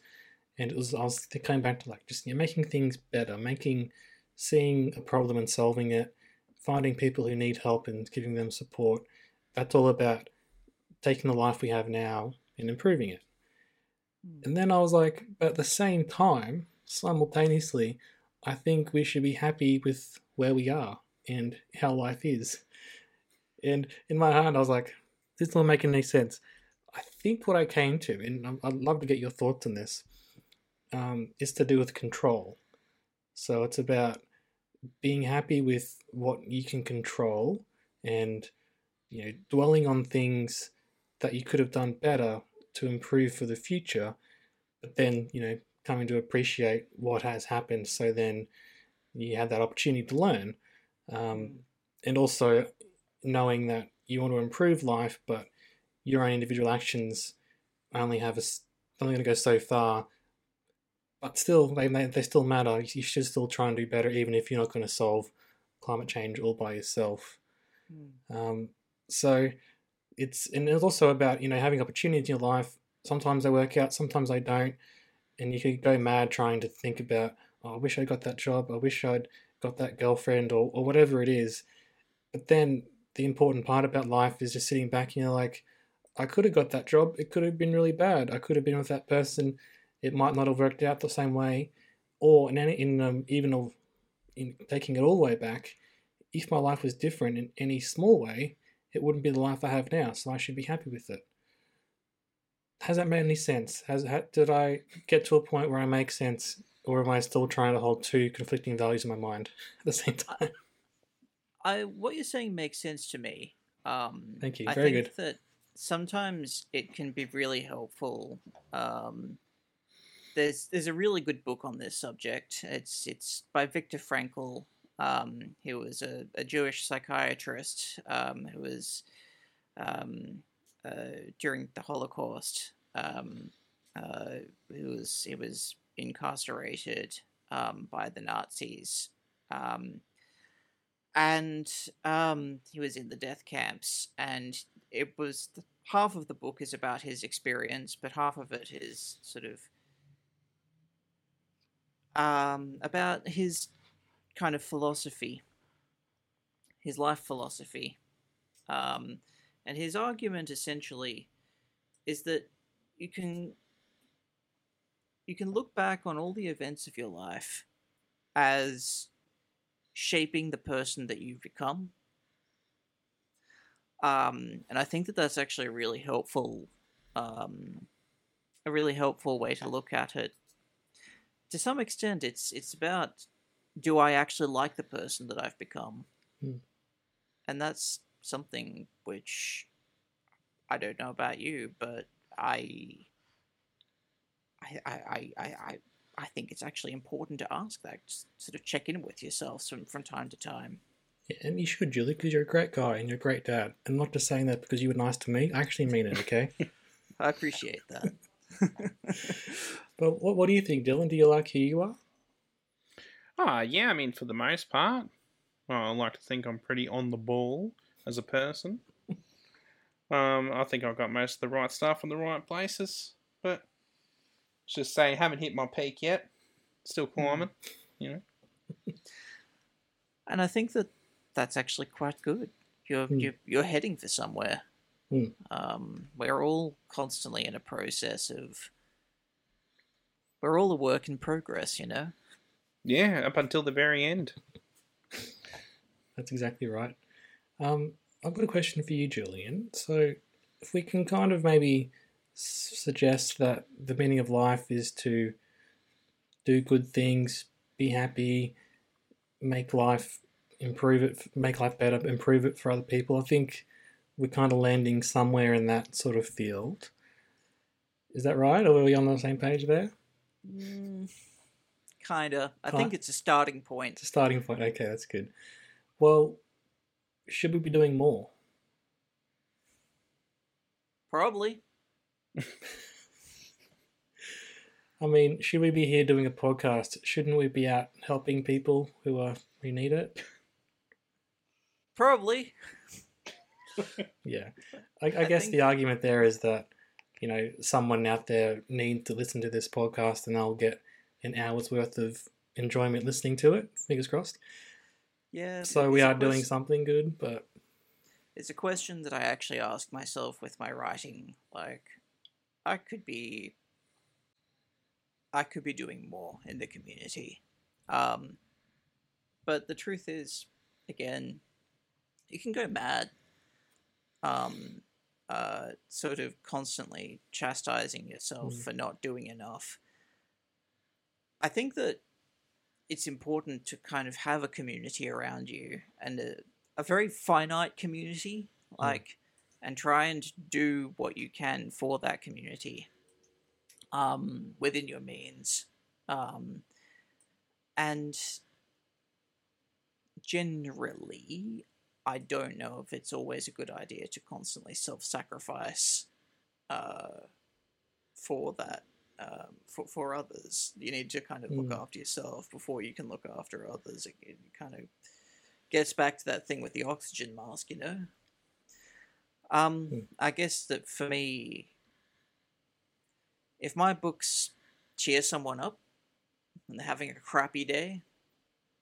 S1: and it was I was coming back to like just you know, making things better, making seeing a problem and solving it, finding people who need help and giving them support. That's all about taking the life we have now and improving it. Hmm. And then I was like, but at the same time, simultaneously, I think we should be happy with where we are and how life is. And in my heart, I was like, this is not making any sense. I think what I came to, and I'd love to get your thoughts on this, um, is to do with control. So it's about being happy with what you can control and you know dwelling on things that you could have done better to improve for the future but then you know coming to appreciate what has happened so then you have that opportunity to learn um, and also knowing that you want to improve life but your own individual actions only have a only going to go so far but still they, they, they still matter you should still try and do better even if you're not going to solve climate change all by yourself um, so it's and it's also about you know having opportunities in your life. Sometimes they work out, sometimes they don't, and you could go mad trying to think about. Oh, I wish I got that job. I wish I'd got that girlfriend or or whatever it is. But then the important part about life is just sitting back and you're like, I could have got that job. It could have been really bad. I could have been with that person. It might not have worked out the same way. Or in any, in um, even of in taking it all the way back, if my life was different in any small way, it wouldn't be the life I have now. So I should be happy with it. Has that made any sense? Has ha, did I get to a point where I make sense, or am I still trying to hold two conflicting values in my mind at the same time?
S3: I what you're saying makes sense to me. Um,
S1: Thank you.
S3: I
S1: Very
S3: think
S1: good.
S3: that sometimes it can be really helpful. Um, there's there's a really good book on this subject. It's it's by Viktor Frankl. Um, he was a, a Jewish psychiatrist um, who was um, uh, during the Holocaust. Um, uh, he was he was incarcerated um, by the Nazis. Um, and um, he was in the death camps, and it was half of the book is about his experience, but half of it is sort of um, about his kind of philosophy, his life philosophy, um, and his argument essentially is that you can you can look back on all the events of your life as shaping the person that you've become. Um, and I think that that's actually a really helpful, um, a really helpful way to look at it. To some extent, it's it's about do I actually like the person that I've become,
S1: Hmm.
S3: and that's something which I don't know about you, but I, I, I, I, I, I I think it's actually important to ask that, sort of check in with yourself from, from time to time.
S1: Yeah, and you should, Julie, because you're a great guy and you're a great dad. I'm not just saying that because you were nice to me. I actually mean it, okay?
S3: I appreciate that.
S1: but what, what do you think, Dylan? Do you like who you are?
S2: Ah, yeah, I mean, for the most part. Well, I like to think I'm pretty on the ball as a person. Um, I think I've got most of the right stuff in the right places, but just say haven't hit my peak yet. Still climbing, you know.
S3: and I think that that's actually quite good. You're
S1: Hmm.
S3: you're, you're heading for somewhere.
S1: Hmm.
S3: Um, we're all constantly in a process of. We're all a work in progress, you know.
S2: Yeah, up until the very end.
S1: That's exactly right. Um, I've got a question for you, Julian. So, if we can kind of maybe suggest that the meaning of life is to do good things, be happy, make life, improve it, make life better, improve it for other people. I think we're kind of landing somewhere in that sort of field. Is that right? Or are we on the same page there?
S3: Mm, kinda. I
S1: Ki-
S3: think it's a starting point.
S1: It's a starting point. Okay, that's good. Well, should we be doing more?
S3: Probably.
S1: I mean, should we be here doing a podcast? Shouldn't we be out helping people who are who need it?
S3: Probably.
S1: Yeah, I, I
S3: I
S1: guess
S3: think-
S1: the argument there is that you know someone out there needs to listen to this podcast, and they'll get an hour's worth of enjoyment listening to it. Fingers crossed.
S3: Yeah.
S1: So we are doing
S3: quest-
S1: something good, but
S3: It's a question that I actually ask myself with my writing. Like, I could be. I could be doing more in the community. Um, but the truth is, again, you can go mad. Um, uh, sort of constantly chastising yourself
S1: Mm.
S3: for not doing enough. I think that it's important to kind of have a community around you and a, a very finite community, like, and try and do what you can for that community um, within your means. Um, and generally, I don't know if it's always a good idea to constantly self sacrifice uh, for that. Um, for, for others, you need to kind of look
S1: Mm.
S3: after yourself before you can look after others. It, it kind of gets back to that thing with the oxygen mask, you know. Um,
S1: Mm.
S3: I guess that for me, if my books cheer someone up and they're having a crappy day,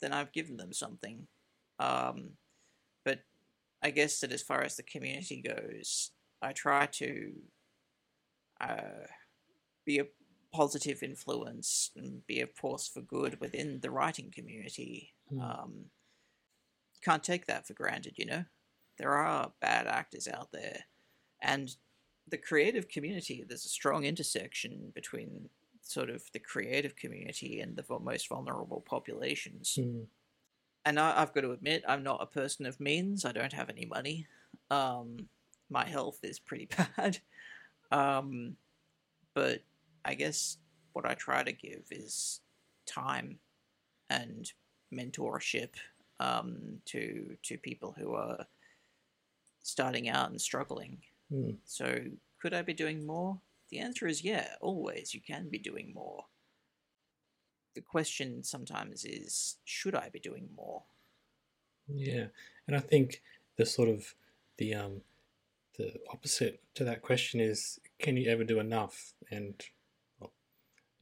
S3: then I've given them something. Um, I guess that as far as the community goes, I try to uh, be a positive influence and be a force for good within the writing community.
S1: Hmm.
S3: Um, can't take that for granted, you know? There are bad actors out there. And the creative community, there's a strong intersection between sort of the creative community and the most vulnerable populations.
S1: mm,
S3: And I, I've got to admit, I'm not a person of means. I don't have any money. Um, my health is pretty bad. Um, but I guess what I try to give is time and mentorship um, to to people who are starting out and struggling.
S1: mm.
S3: So, could I be doing more? The answer is yeah, always you can be doing more. The question sometimes is should I be doing more?
S1: Yeah, and I think the sort of the um the opposite to that question is can you ever do enough? And well,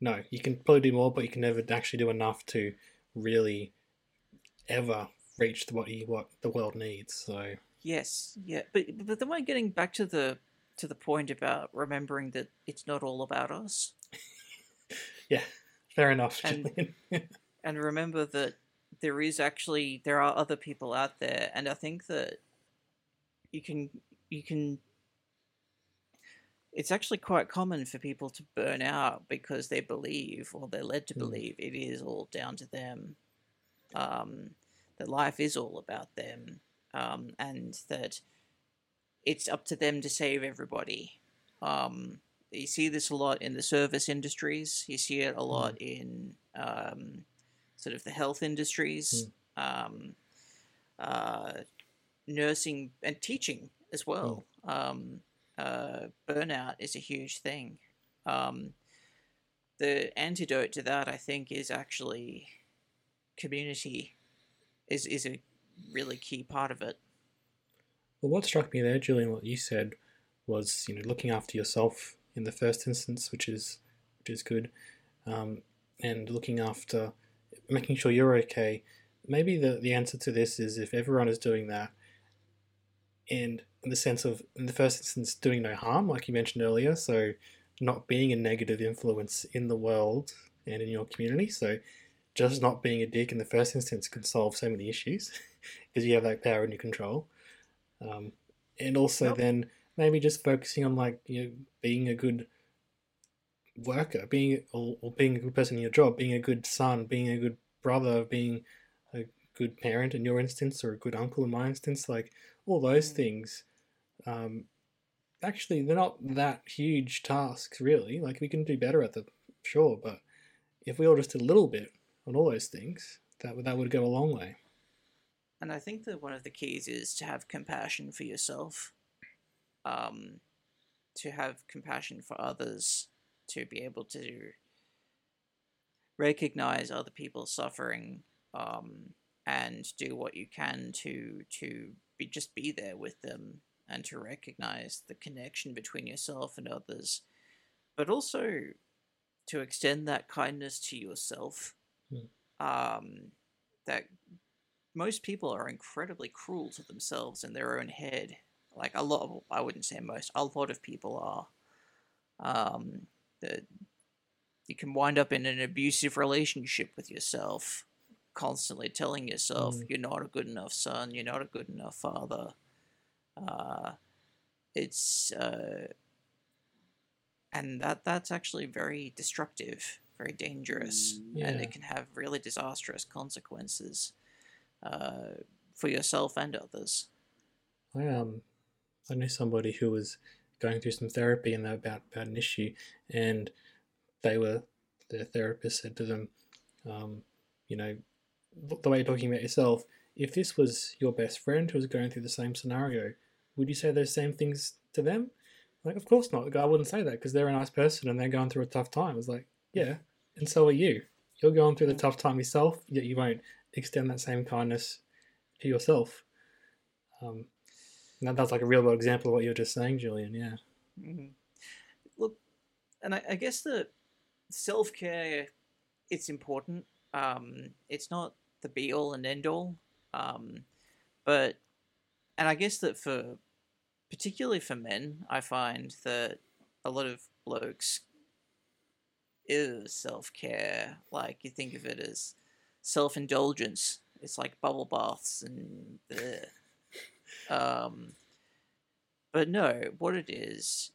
S1: no, you can probably do more, but you can never actually do enough to really ever reach what you what the world needs. So
S3: Yes, yeah, but but then we're getting back to the to the point about remembering that it's not all about us,
S1: yeah, fair enough.
S3: And- and remember that there is actually there are other people out there, and I think that you can you can. It's actually quite common for people to burn out because they believe, or they're led to
S1: Mm.
S3: believe, it is all down to them. Um, that life is all about them, um, and that it's up to them to save everybody. Um, you see this a lot in the service industries. You see it a lot in um, sort of the health industries, um, uh, nursing, and teaching as well. Um, uh, burnout is a huge thing. Um, the antidote to that, I think, is actually community. Is is a really key part of it.
S1: Well, what struck me there, Julian, what you said was, you know, looking after yourself in the first instance, which is which is good, um, and looking after, making sure you're okay. Maybe the the answer to this is if everyone is doing that, and in the sense of, in the first instance, doing no harm, like you mentioned earlier, so not being a negative influence in the world and in your community. So just not being a dick in the first instance can solve so many issues because you have that power in your control um, and also
S3: Yep.
S1: then maybe just focusing on like you know being a good worker being or, or being a good person in your job being a good son being a good brother being a good parent in your instance or a good uncle in my instance like all those
S3: Mm.
S1: things um, actually they're not that huge tasks really like we can do better at them sure but if we all just did a little bit on all those things, that would that would go a long way.
S3: And I think that one of the keys is to have compassion for yourself, um, to have compassion for others, to be able to recognize other people's suffering, um, and do what you can to to be just be there with them and to recognize the connection between yourself and others, but also to extend that kindness to yourself.
S1: Hmm.
S3: Um, that most people are incredibly cruel to themselves in their own head. Like a lot, of, I wouldn't say most, a lot of people are. Um, that you can wind up in an abusive relationship with yourself, constantly telling yourself
S1: Mm.
S3: you're not a good enough son, you're not a good enough father. Uh, it's uh, and that that's actually very destructive, very dangerous, and it can have really disastrous consequences uh, for yourself and others.
S1: I um I knew somebody who was going through some therapy and they about about an issue, and they were their therapist said to them, um, you know, the way you're talking about yourself. If this was your best friend who was going through the same scenario, would you say those same things to them? Like, of course not. The guy wouldn't say that because they're a nice person and they're going through a tough time. It's like, yeah, and so are you. You're going through the tough time yourself, yet you won't extend that same kindness to yourself. Um, that, that's like a real world example of what you were just saying, Julian. Yeah.
S3: hmm Look, and I, I guess the self care, it's important. Um, it's not the be all and end all, um, but and I guess that for particularly for men, I find that a lot of blokes is self care. Like you think of it as self indulgence. It's like bubble baths and the um but no, what it is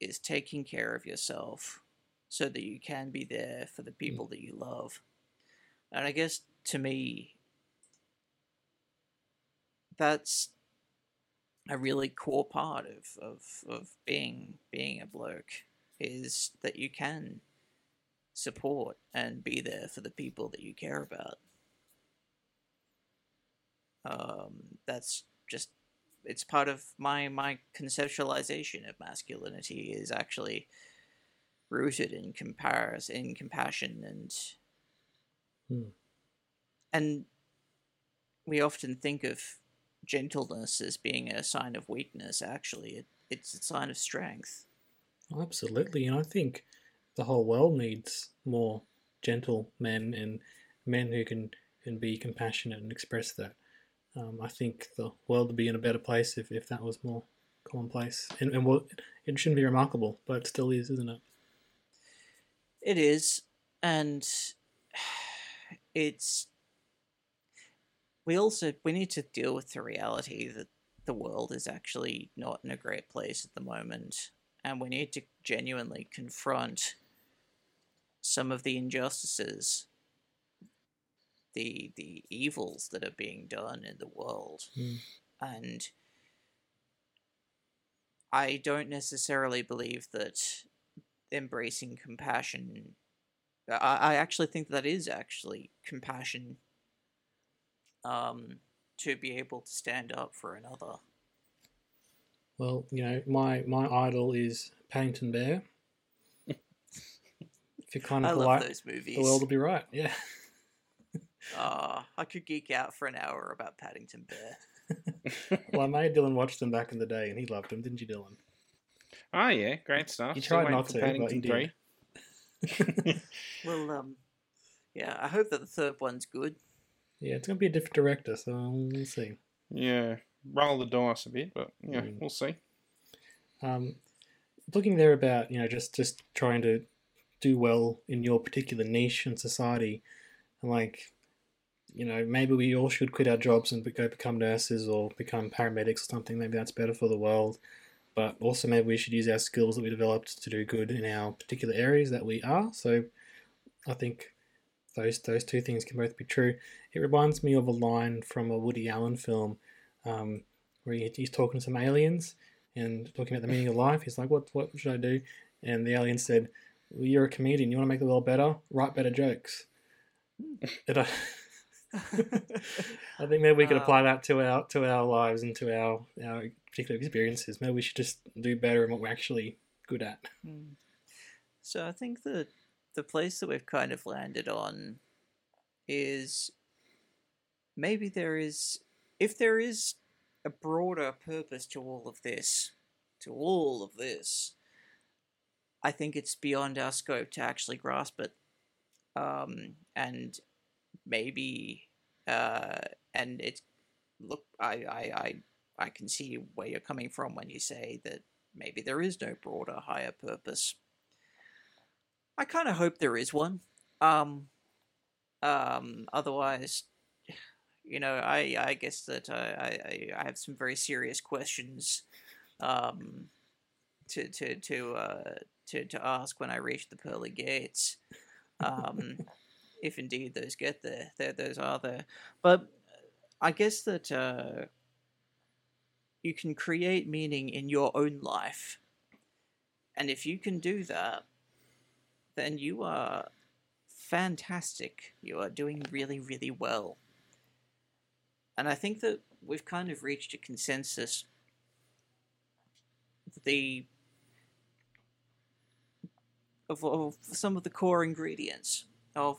S3: is taking care of yourself so that you can be there for the people that you love. And I guess to me that's a really core part of, of, of being being a bloke is that you can support and be there for the people that you care about. Um, that's just it's part of my my conceptualization of masculinity is actually rooted in compares in compassion and
S1: Hmm.
S3: and we often think of gentleness as being a sign of weakness actually it, it's a sign of strength
S1: Absolutely. And I think the whole world needs more gentle men and men who can, can be compassionate and express that. Um, I think the world would be in a better place if, if that was more commonplace. And, and it shouldn't be remarkable, but it still is, isn't it?
S3: It is, and it's. We also we need to deal with the reality that the world is actually not in a great place at the moment, and we need to genuinely confront some of the injustices, the the evils that are being done in the world,
S1: Mm.
S3: and I don't necessarily believe that embracing compassion. I, I actually think that is actually compassion. Um, to be able to stand up for another.
S1: Well, you know, my, my idol is Paddington Bear. if you're kind
S3: I
S1: of polite,
S3: those movies.
S1: the world will be right. Yeah.
S3: Ah, I could geek out for an hour about Paddington Bear.
S1: well, I made Dylan watch them back in the day, and he loved them, didn't you, Dylan?
S2: Oh yeah, great stuff.
S1: You
S2: Still
S1: tried not
S2: for
S1: to, but you
S2: Paddington
S1: did.
S2: 3.
S3: Well, um, yeah, I hope that the third one's good.
S1: Yeah, it's going to be a different director, so we'll see.
S2: Yeah, roll the dice a bit, but yeah,
S1: Mm.
S2: we'll see.
S1: um, looking there about you know just just trying to do well in your particular niche in society and like you know maybe we all should quit our jobs and go become nurses or become paramedics or something maybe that's better for the world but also maybe we should use our skills that we developed to do good in our particular areas that we are so i think those those two things can both be true it reminds me of a line from a woody allen film um, where he, he's talking to some aliens and talking about the meaning of life. He's like, "What what should I do?" And the alien said, well, "You're a comedian. You want to make the world better? Write better jokes." And I, I think maybe we could apply that to our to our lives and to our our particular experiences. Maybe we should just do better in what we're actually good at.
S3: Hmm. So I think that the place that we've kind of landed on is maybe there is if there is a broader purpose to all of this, to all of this, I think it's beyond our scope to actually grasp it. Um, and maybe, uh, and it's look, I, I, I, I can see where you're coming from when you say that maybe there is no broader, higher purpose. I kind of hope there is one. Um, um, otherwise, you know, I, I guess that I, I, I have some very serious questions um, to to to uh, to to ask when I reach the pearly gates, um, if indeed those get there. There, those are there. But I guess that uh, you can create meaning in your own life, and if you can do that, then you are fantastic. You are doing really, really well. And I think that we've kind of reached a consensus. The of, of some of the core ingredients of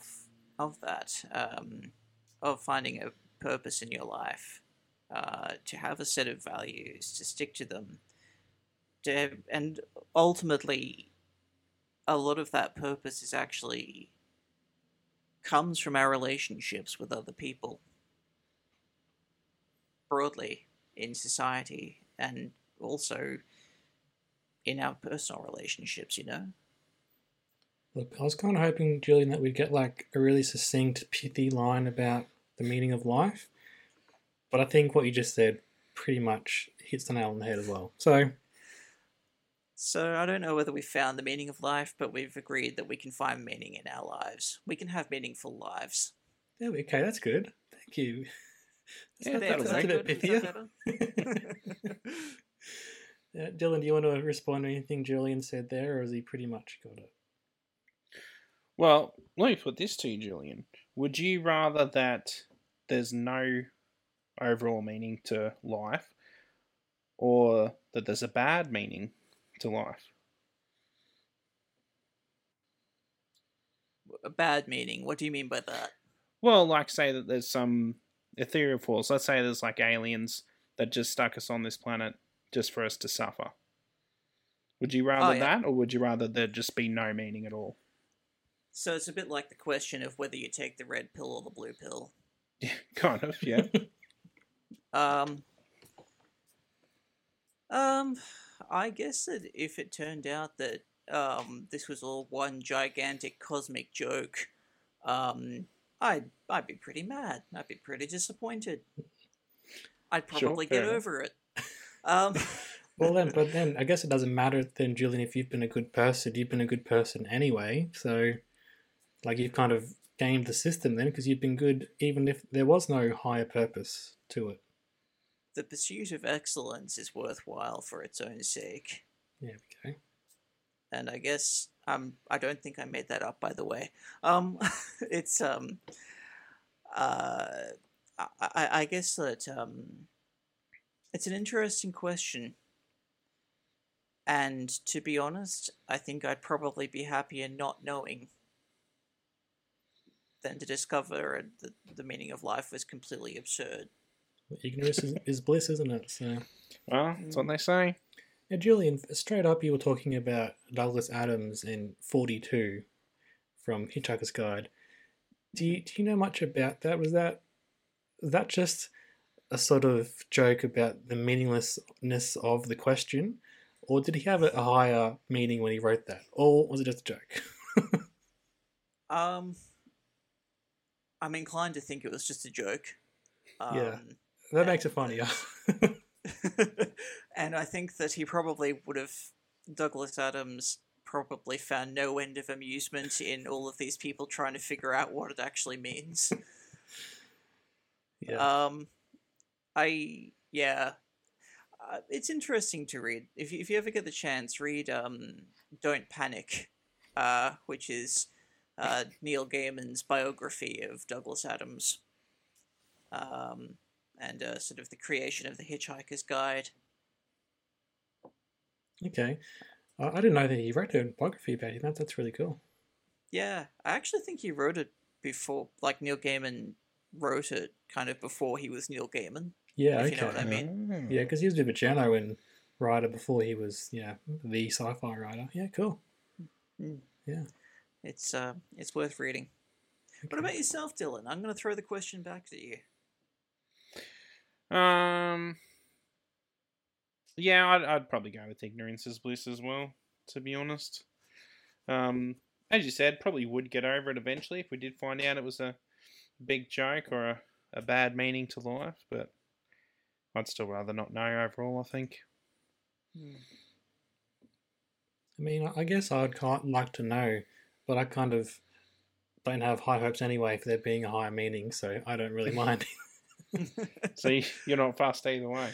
S3: of that um, of finding a purpose in your life, uh, to have a set of values, to stick to them, to and ultimately, a lot of that purpose is actually comes from our relationships with other people broadly in society and also in our personal relationships, you know?
S1: Look, I was kind of hoping, Julian, that we'd get like a really succinct, pithy line about the meaning of life. But I think what you just said pretty much hits the nail on the head as well. So,
S3: So I don't know whether we found the meaning of life, but we've agreed that we can find meaning in our lives. We can have meaningful lives.
S1: there we okay, that's good. Thank you.
S2: Yeah, that was
S1: that's a bit pithier. Yeah, uh, Dylan, do you want to respond to anything Julian said there, or has he pretty much got it?
S2: Well, let me put this to you, Julian. Would you rather that there's no overall meaning to life, or that there's a bad meaning to life?
S3: A bad meaning. What do you mean by that?
S2: Well, like say that there's some ethereal force. Let's say there's like aliens that just stuck us on this planet just for us to suffer. Would you rather
S3: Oh, yeah.
S2: that, or would you rather there just be no meaning at all?
S3: So it's a bit like the question of whether you take the red pill or the blue pill.
S2: Yeah, kind of. Yeah.
S3: Um, um, I guess that if it turned out that um this was all one gigantic cosmic joke, um, I'd I'd be pretty mad. I'd be pretty disappointed. I'd probably
S2: fair
S3: get
S2: enough.
S3: over it. Um,
S1: Well, then, but then I guess it doesn't matter then, Julian, if you've been a good person. You've been a good person anyway. So, like, you've kind of gamed the system then because you've been good even if there was no higher purpose to it.
S3: the pursuit of excellence is worthwhile for its own sake.
S1: Yeah, okay.
S3: and I guess um I don't think I made that up by the way. Um, it's um uh I, I I guess that um it's an interesting question, and to be honest, I think I'd probably be happier not knowing than to discover that the meaning of life was completely absurd.
S1: Ignorance is, is bliss, isn't it? So,
S2: well, that's what they say.
S1: yeah, Julian, straight up, you were talking about Douglas Adams in 42 from Hitchhiker's Guide. Do you, do you know much about that? Was that was that just a sort of joke about the meaninglessness of the question, or did he have a, a higher meaning when he wrote that, or was it just a joke?
S3: Um, I'm inclined to think it was just a joke. Um,
S1: Yeah. that makes it funnier.
S3: and I think that he probably would have Douglas Adams probably found no end of amusement in all of these people trying to figure out what it actually means.
S1: yeah.
S3: Um, I yeah, uh, it's interesting to read. If you, if you ever get the chance, read um, "Don't Panic," uh, which is uh, Neil Gaiman's biography of Douglas Adams, um, and uh, sort of the creation of the Hitchhiker's Guide.
S1: Okay. I I didn't know that he wrote a biography about him. That, that's really cool.
S3: Yeah, I actually think he wrote it before, like Neil Gaiman wrote it kind of before he was Neil Gaiman.
S1: Yeah,
S3: If
S1: okay.
S3: you know what I mean.
S1: Yeah, because he was a bit of a journo and writer before he was, yeah, the sci-fi writer. Yeah, cool.
S3: It's uh, it's worth reading. What about yourself, Dylan? I'm going to throw the question back to you.
S2: Um. Yeah, I'd, I'd probably go with ignorance is bliss as well. To be honest, um, as you said, probably would get over it eventually if we did find out it was a big joke or a, a bad meaning to life. But I'd still rather not know overall. I think.
S1: I mean, I- I guess I'd kind like to know, but I kind of don't have high hopes anyway for there being a higher meaning, so I don't really mind.
S2: So you- you're not fast either way.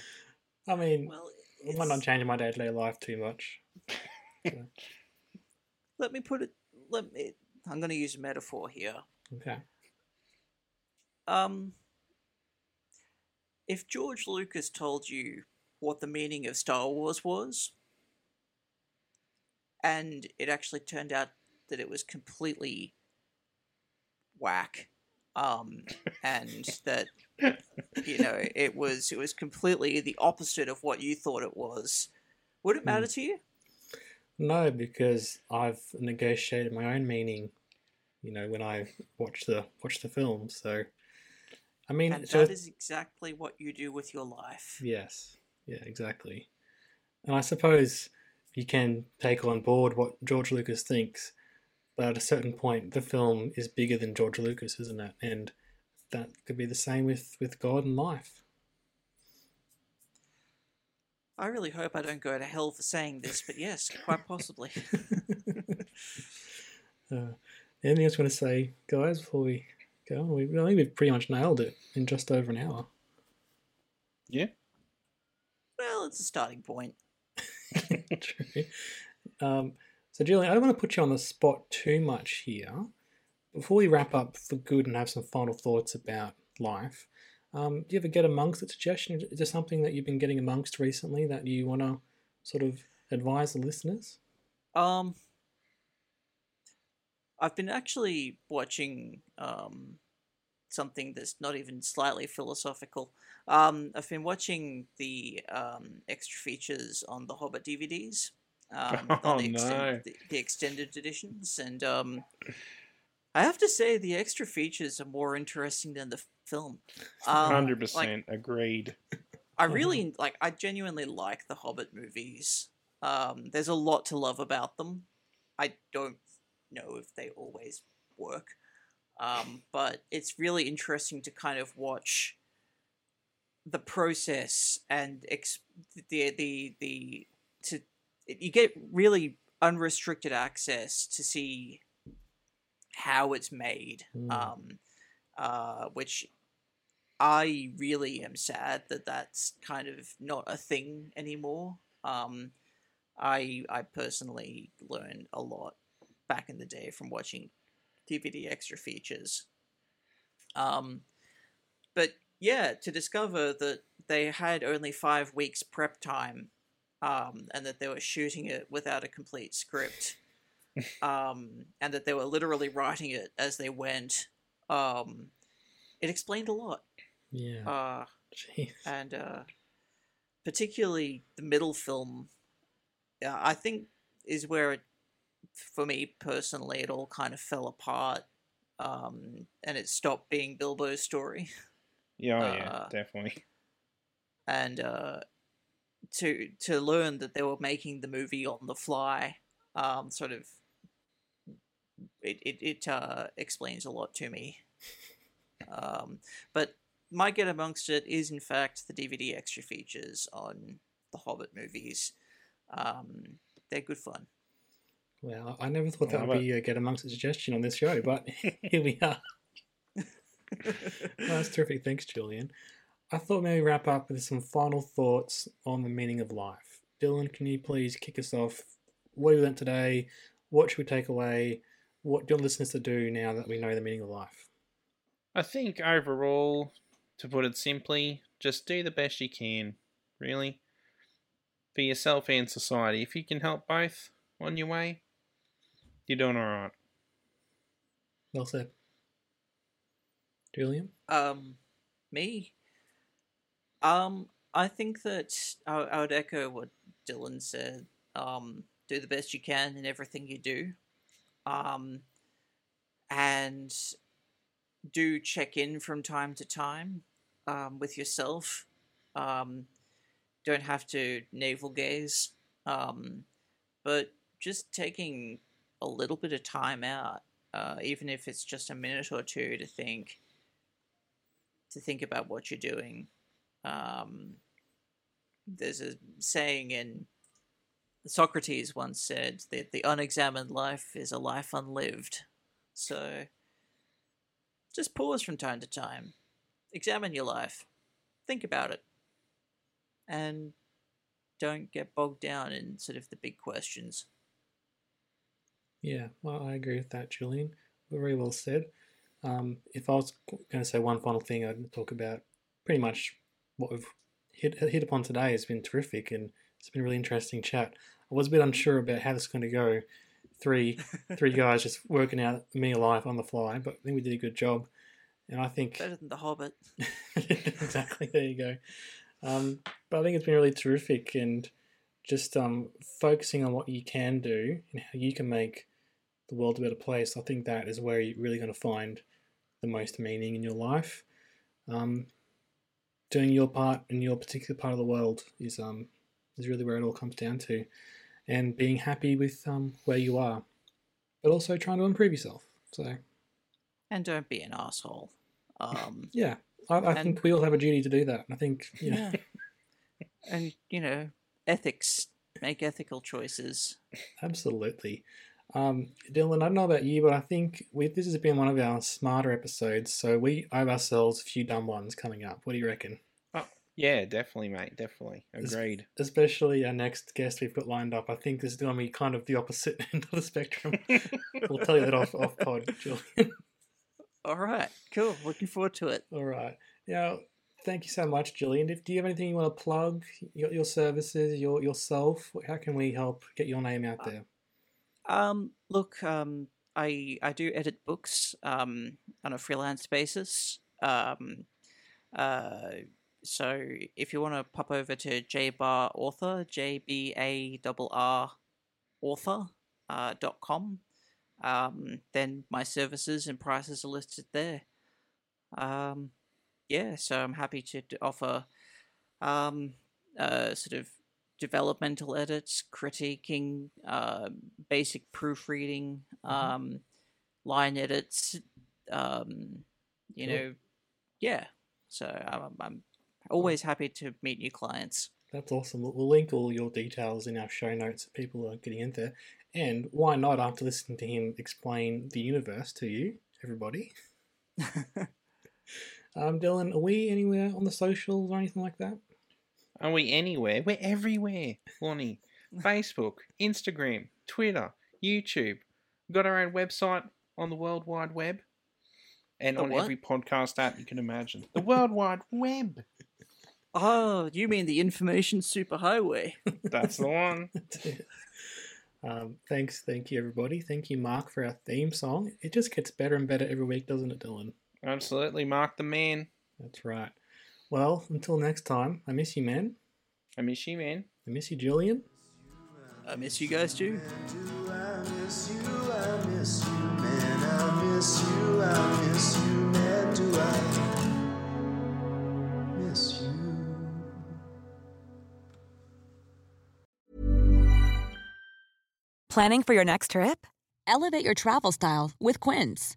S1: I mean,
S3: Well,
S1: I might not
S3: it's-
S1: change my day-to-day life too much.
S3: let me put it. Let me. I'm going to use a metaphor here.
S1: Okay.
S3: Um, if George Lucas told you what the meaning of Star Wars was, and it actually turned out that it was completely whack, um, and that you know it was it was completely the opposite of what you thought it was, would it matter to you?
S1: No, because I've negotiated my own meaning, you know, when I watch the watch the film. So, I mean,
S3: And
S1: so
S3: that is exactly what you do with your life.
S1: yes, yeah, exactly. And I suppose you can take on board what George Lucas thinks, but at a certain point, the film is bigger than George Lucas, isn't it? And that could be the same with with God and life.
S3: I really hope I don't go to hell for saying this, but yes, quite possibly.
S1: Uh, anything else you want to say, guys, before we go on? We, I think we've pretty much nailed it in just over an hour.
S2: Yeah.
S3: well, it's a starting point.
S1: True. Um, so, Julian, I don't want to put you on the spot too much here. Before we wrap up for good and have some final thoughts about life, um, do you ever get amongst a suggestion? Is there something that you've been getting amongst recently that you want to sort of advise the listeners?
S3: Um, I've been actually watching um, something that's not even slightly philosophical. Um, I've been watching the um, extra features on the Hobbit DVDs. Um,
S2: Oh,
S3: the,
S2: no.
S3: the, the extended editions, and um, I have to say the extra features are more interesting than the film. Um,
S2: Hundred
S3: like,
S2: percent agreed.
S3: I really like. I genuinely like the Hobbit movies. Um, there's a lot to love about them. I don't know if they always work, um, but it's really interesting to kind of watch the process and ex- the the the to you get really unrestricted access to see how it's made.
S1: Mm.
S3: Um, uh, which I really am sad that that's kind of not a thing anymore. Um, I I personally learned a lot back in the day from watching DVD extra features. Um, but yeah, to discover that they had only five weeks prep time, um, and that they were shooting it without a complete script, um, and that they were literally writing it as they went, um, it explained a lot.
S1: Yeah.
S3: Uh,
S1: Jeez.
S3: and uh, particularly the middle film, uh, I think is where it, for me personally, it all kind of fell apart, um, and it stopped being Bilbo's story,
S2: Yeah, oh, yeah,
S3: uh,
S2: definitely.
S3: and uh, to to learn that they were making the movie on the fly, um, sort of, it it it uh, explains a lot to me. Um, but my get amongst it is in fact the DVD extra features on the Hobbit movies. Um, they're good fun.
S1: Well, I never thought that would be a get amongst a suggestion on this show, but here we are. That's terrific. Thanks, Julian. I thought maybe wrap up with some final thoughts on the meaning of life. Dylan, can you please kick us off? What we learned today? What should we take away? what do you want listeners to do now that we know the meaning of life?
S2: I think overall, to put it simply, just do the best you can, really. For yourself and society. If you can help both on your way, you're doing alright.
S1: Well said. Julian?
S3: Um, me. Um, I think that I, I would echo what Dylan said. Um, do the best you can in everything you do. Um, and do check in from time to time um, with yourself. Um, don't have to navel gaze, um, but just taking a little bit of time out, uh, even if it's just a minute or two, to think to think about what you're doing. Um, there's a saying in Socrates once said that the unexamined life is a life unlived. So just pause from time to time, examine your life, think about it, and don't get bogged down in sort of the big questions.
S1: Yeah, well, I agree with that, Julian. Very well said. Um, if I was going to say one final thing, I'd talk about pretty much what we've hit, hit upon today has been terrific and it's been a really interesting chat. I was a bit unsure about how this is going to go. Three three guys just working out me life on the fly, but I think we did a good job. And I think
S3: Better than The Hobbit.
S1: exactly there you go. Um, but I think it's been really terrific and just um, focusing on what you can do and how you can make the world a better place. I think that is where you're really going to find the most meaning in your life. Um, doing your part in your particular part of the world is um, is really where it all comes down to, and being happy with um, where you are, but also trying to improve yourself. So
S3: And don't be an asshole. Um,
S1: yeah, I, I
S3: And-
S1: think we all have a duty to do that. I think you know,
S3: and, you know, ethics, make ethical choices.
S1: Absolutely. Um, Dylan, I don't know about you, but I think we, this has been one of our smarter episodes, so we owe ourselves a few dumb ones coming up. What do you reckon?
S2: Yeah, definitely, mate. Definitely.
S1: Es-
S2: Agreed.
S1: Especially our next guest we've got lined up. I think this is going to be kind of the opposite end of the spectrum. we'll tell you that off, off pod, Julian.
S3: All right, cool. Looking forward to it.
S1: All right. Now, thank you so much, Julian. If, do you have anything you want to plug? Your, your services, your yourself? How can we help get your name out there?
S3: Um, look, um, I I do edit books um, on a freelance basis. Um, uh, so if you want to pop over to jbar author, J B A R R author uh, dot com, um, then my services and prices are listed there. Um, yeah, so I'm happy to offer um, uh, sort of developmental edits, critiquing, uh, basic proofreading, um, line edits, um, you
S1: Cool.
S3: know, yeah. So I'm, I'm always happy to meet new clients.
S1: That's awesome. We'll we'll link all your details in our show notes if people are getting in there. And why not, after listening to him explain the universe to you, everybody? um, Dylan, are we anywhere on the socials or anything like that?
S2: Are we anywhere? We're everywhere, Lonnie. Facebook, Instagram, Twitter, YouTube. We've got our own website on the World Wide Web. And
S3: The
S2: on
S3: what?
S2: every podcast app you can imagine. The World Wide Web.
S3: oh, you mean the information superhighway?
S2: That's the one.
S1: um, thanks, thank you, everybody. Thank you, Mark, for our theme song. It just gets better and better every week, doesn't it, Dylan?
S2: Absolutely. Mark the man.
S1: That's right. Well, until next time, I miss you, man.
S2: I miss you, man.
S1: I miss you, Julian.
S3: I miss you guys too.
S4: I miss you? I miss you, man. I miss you. I miss you, man. Do I miss you?
S6: Planning for your next trip?
S7: Elevate your travel style with Quince.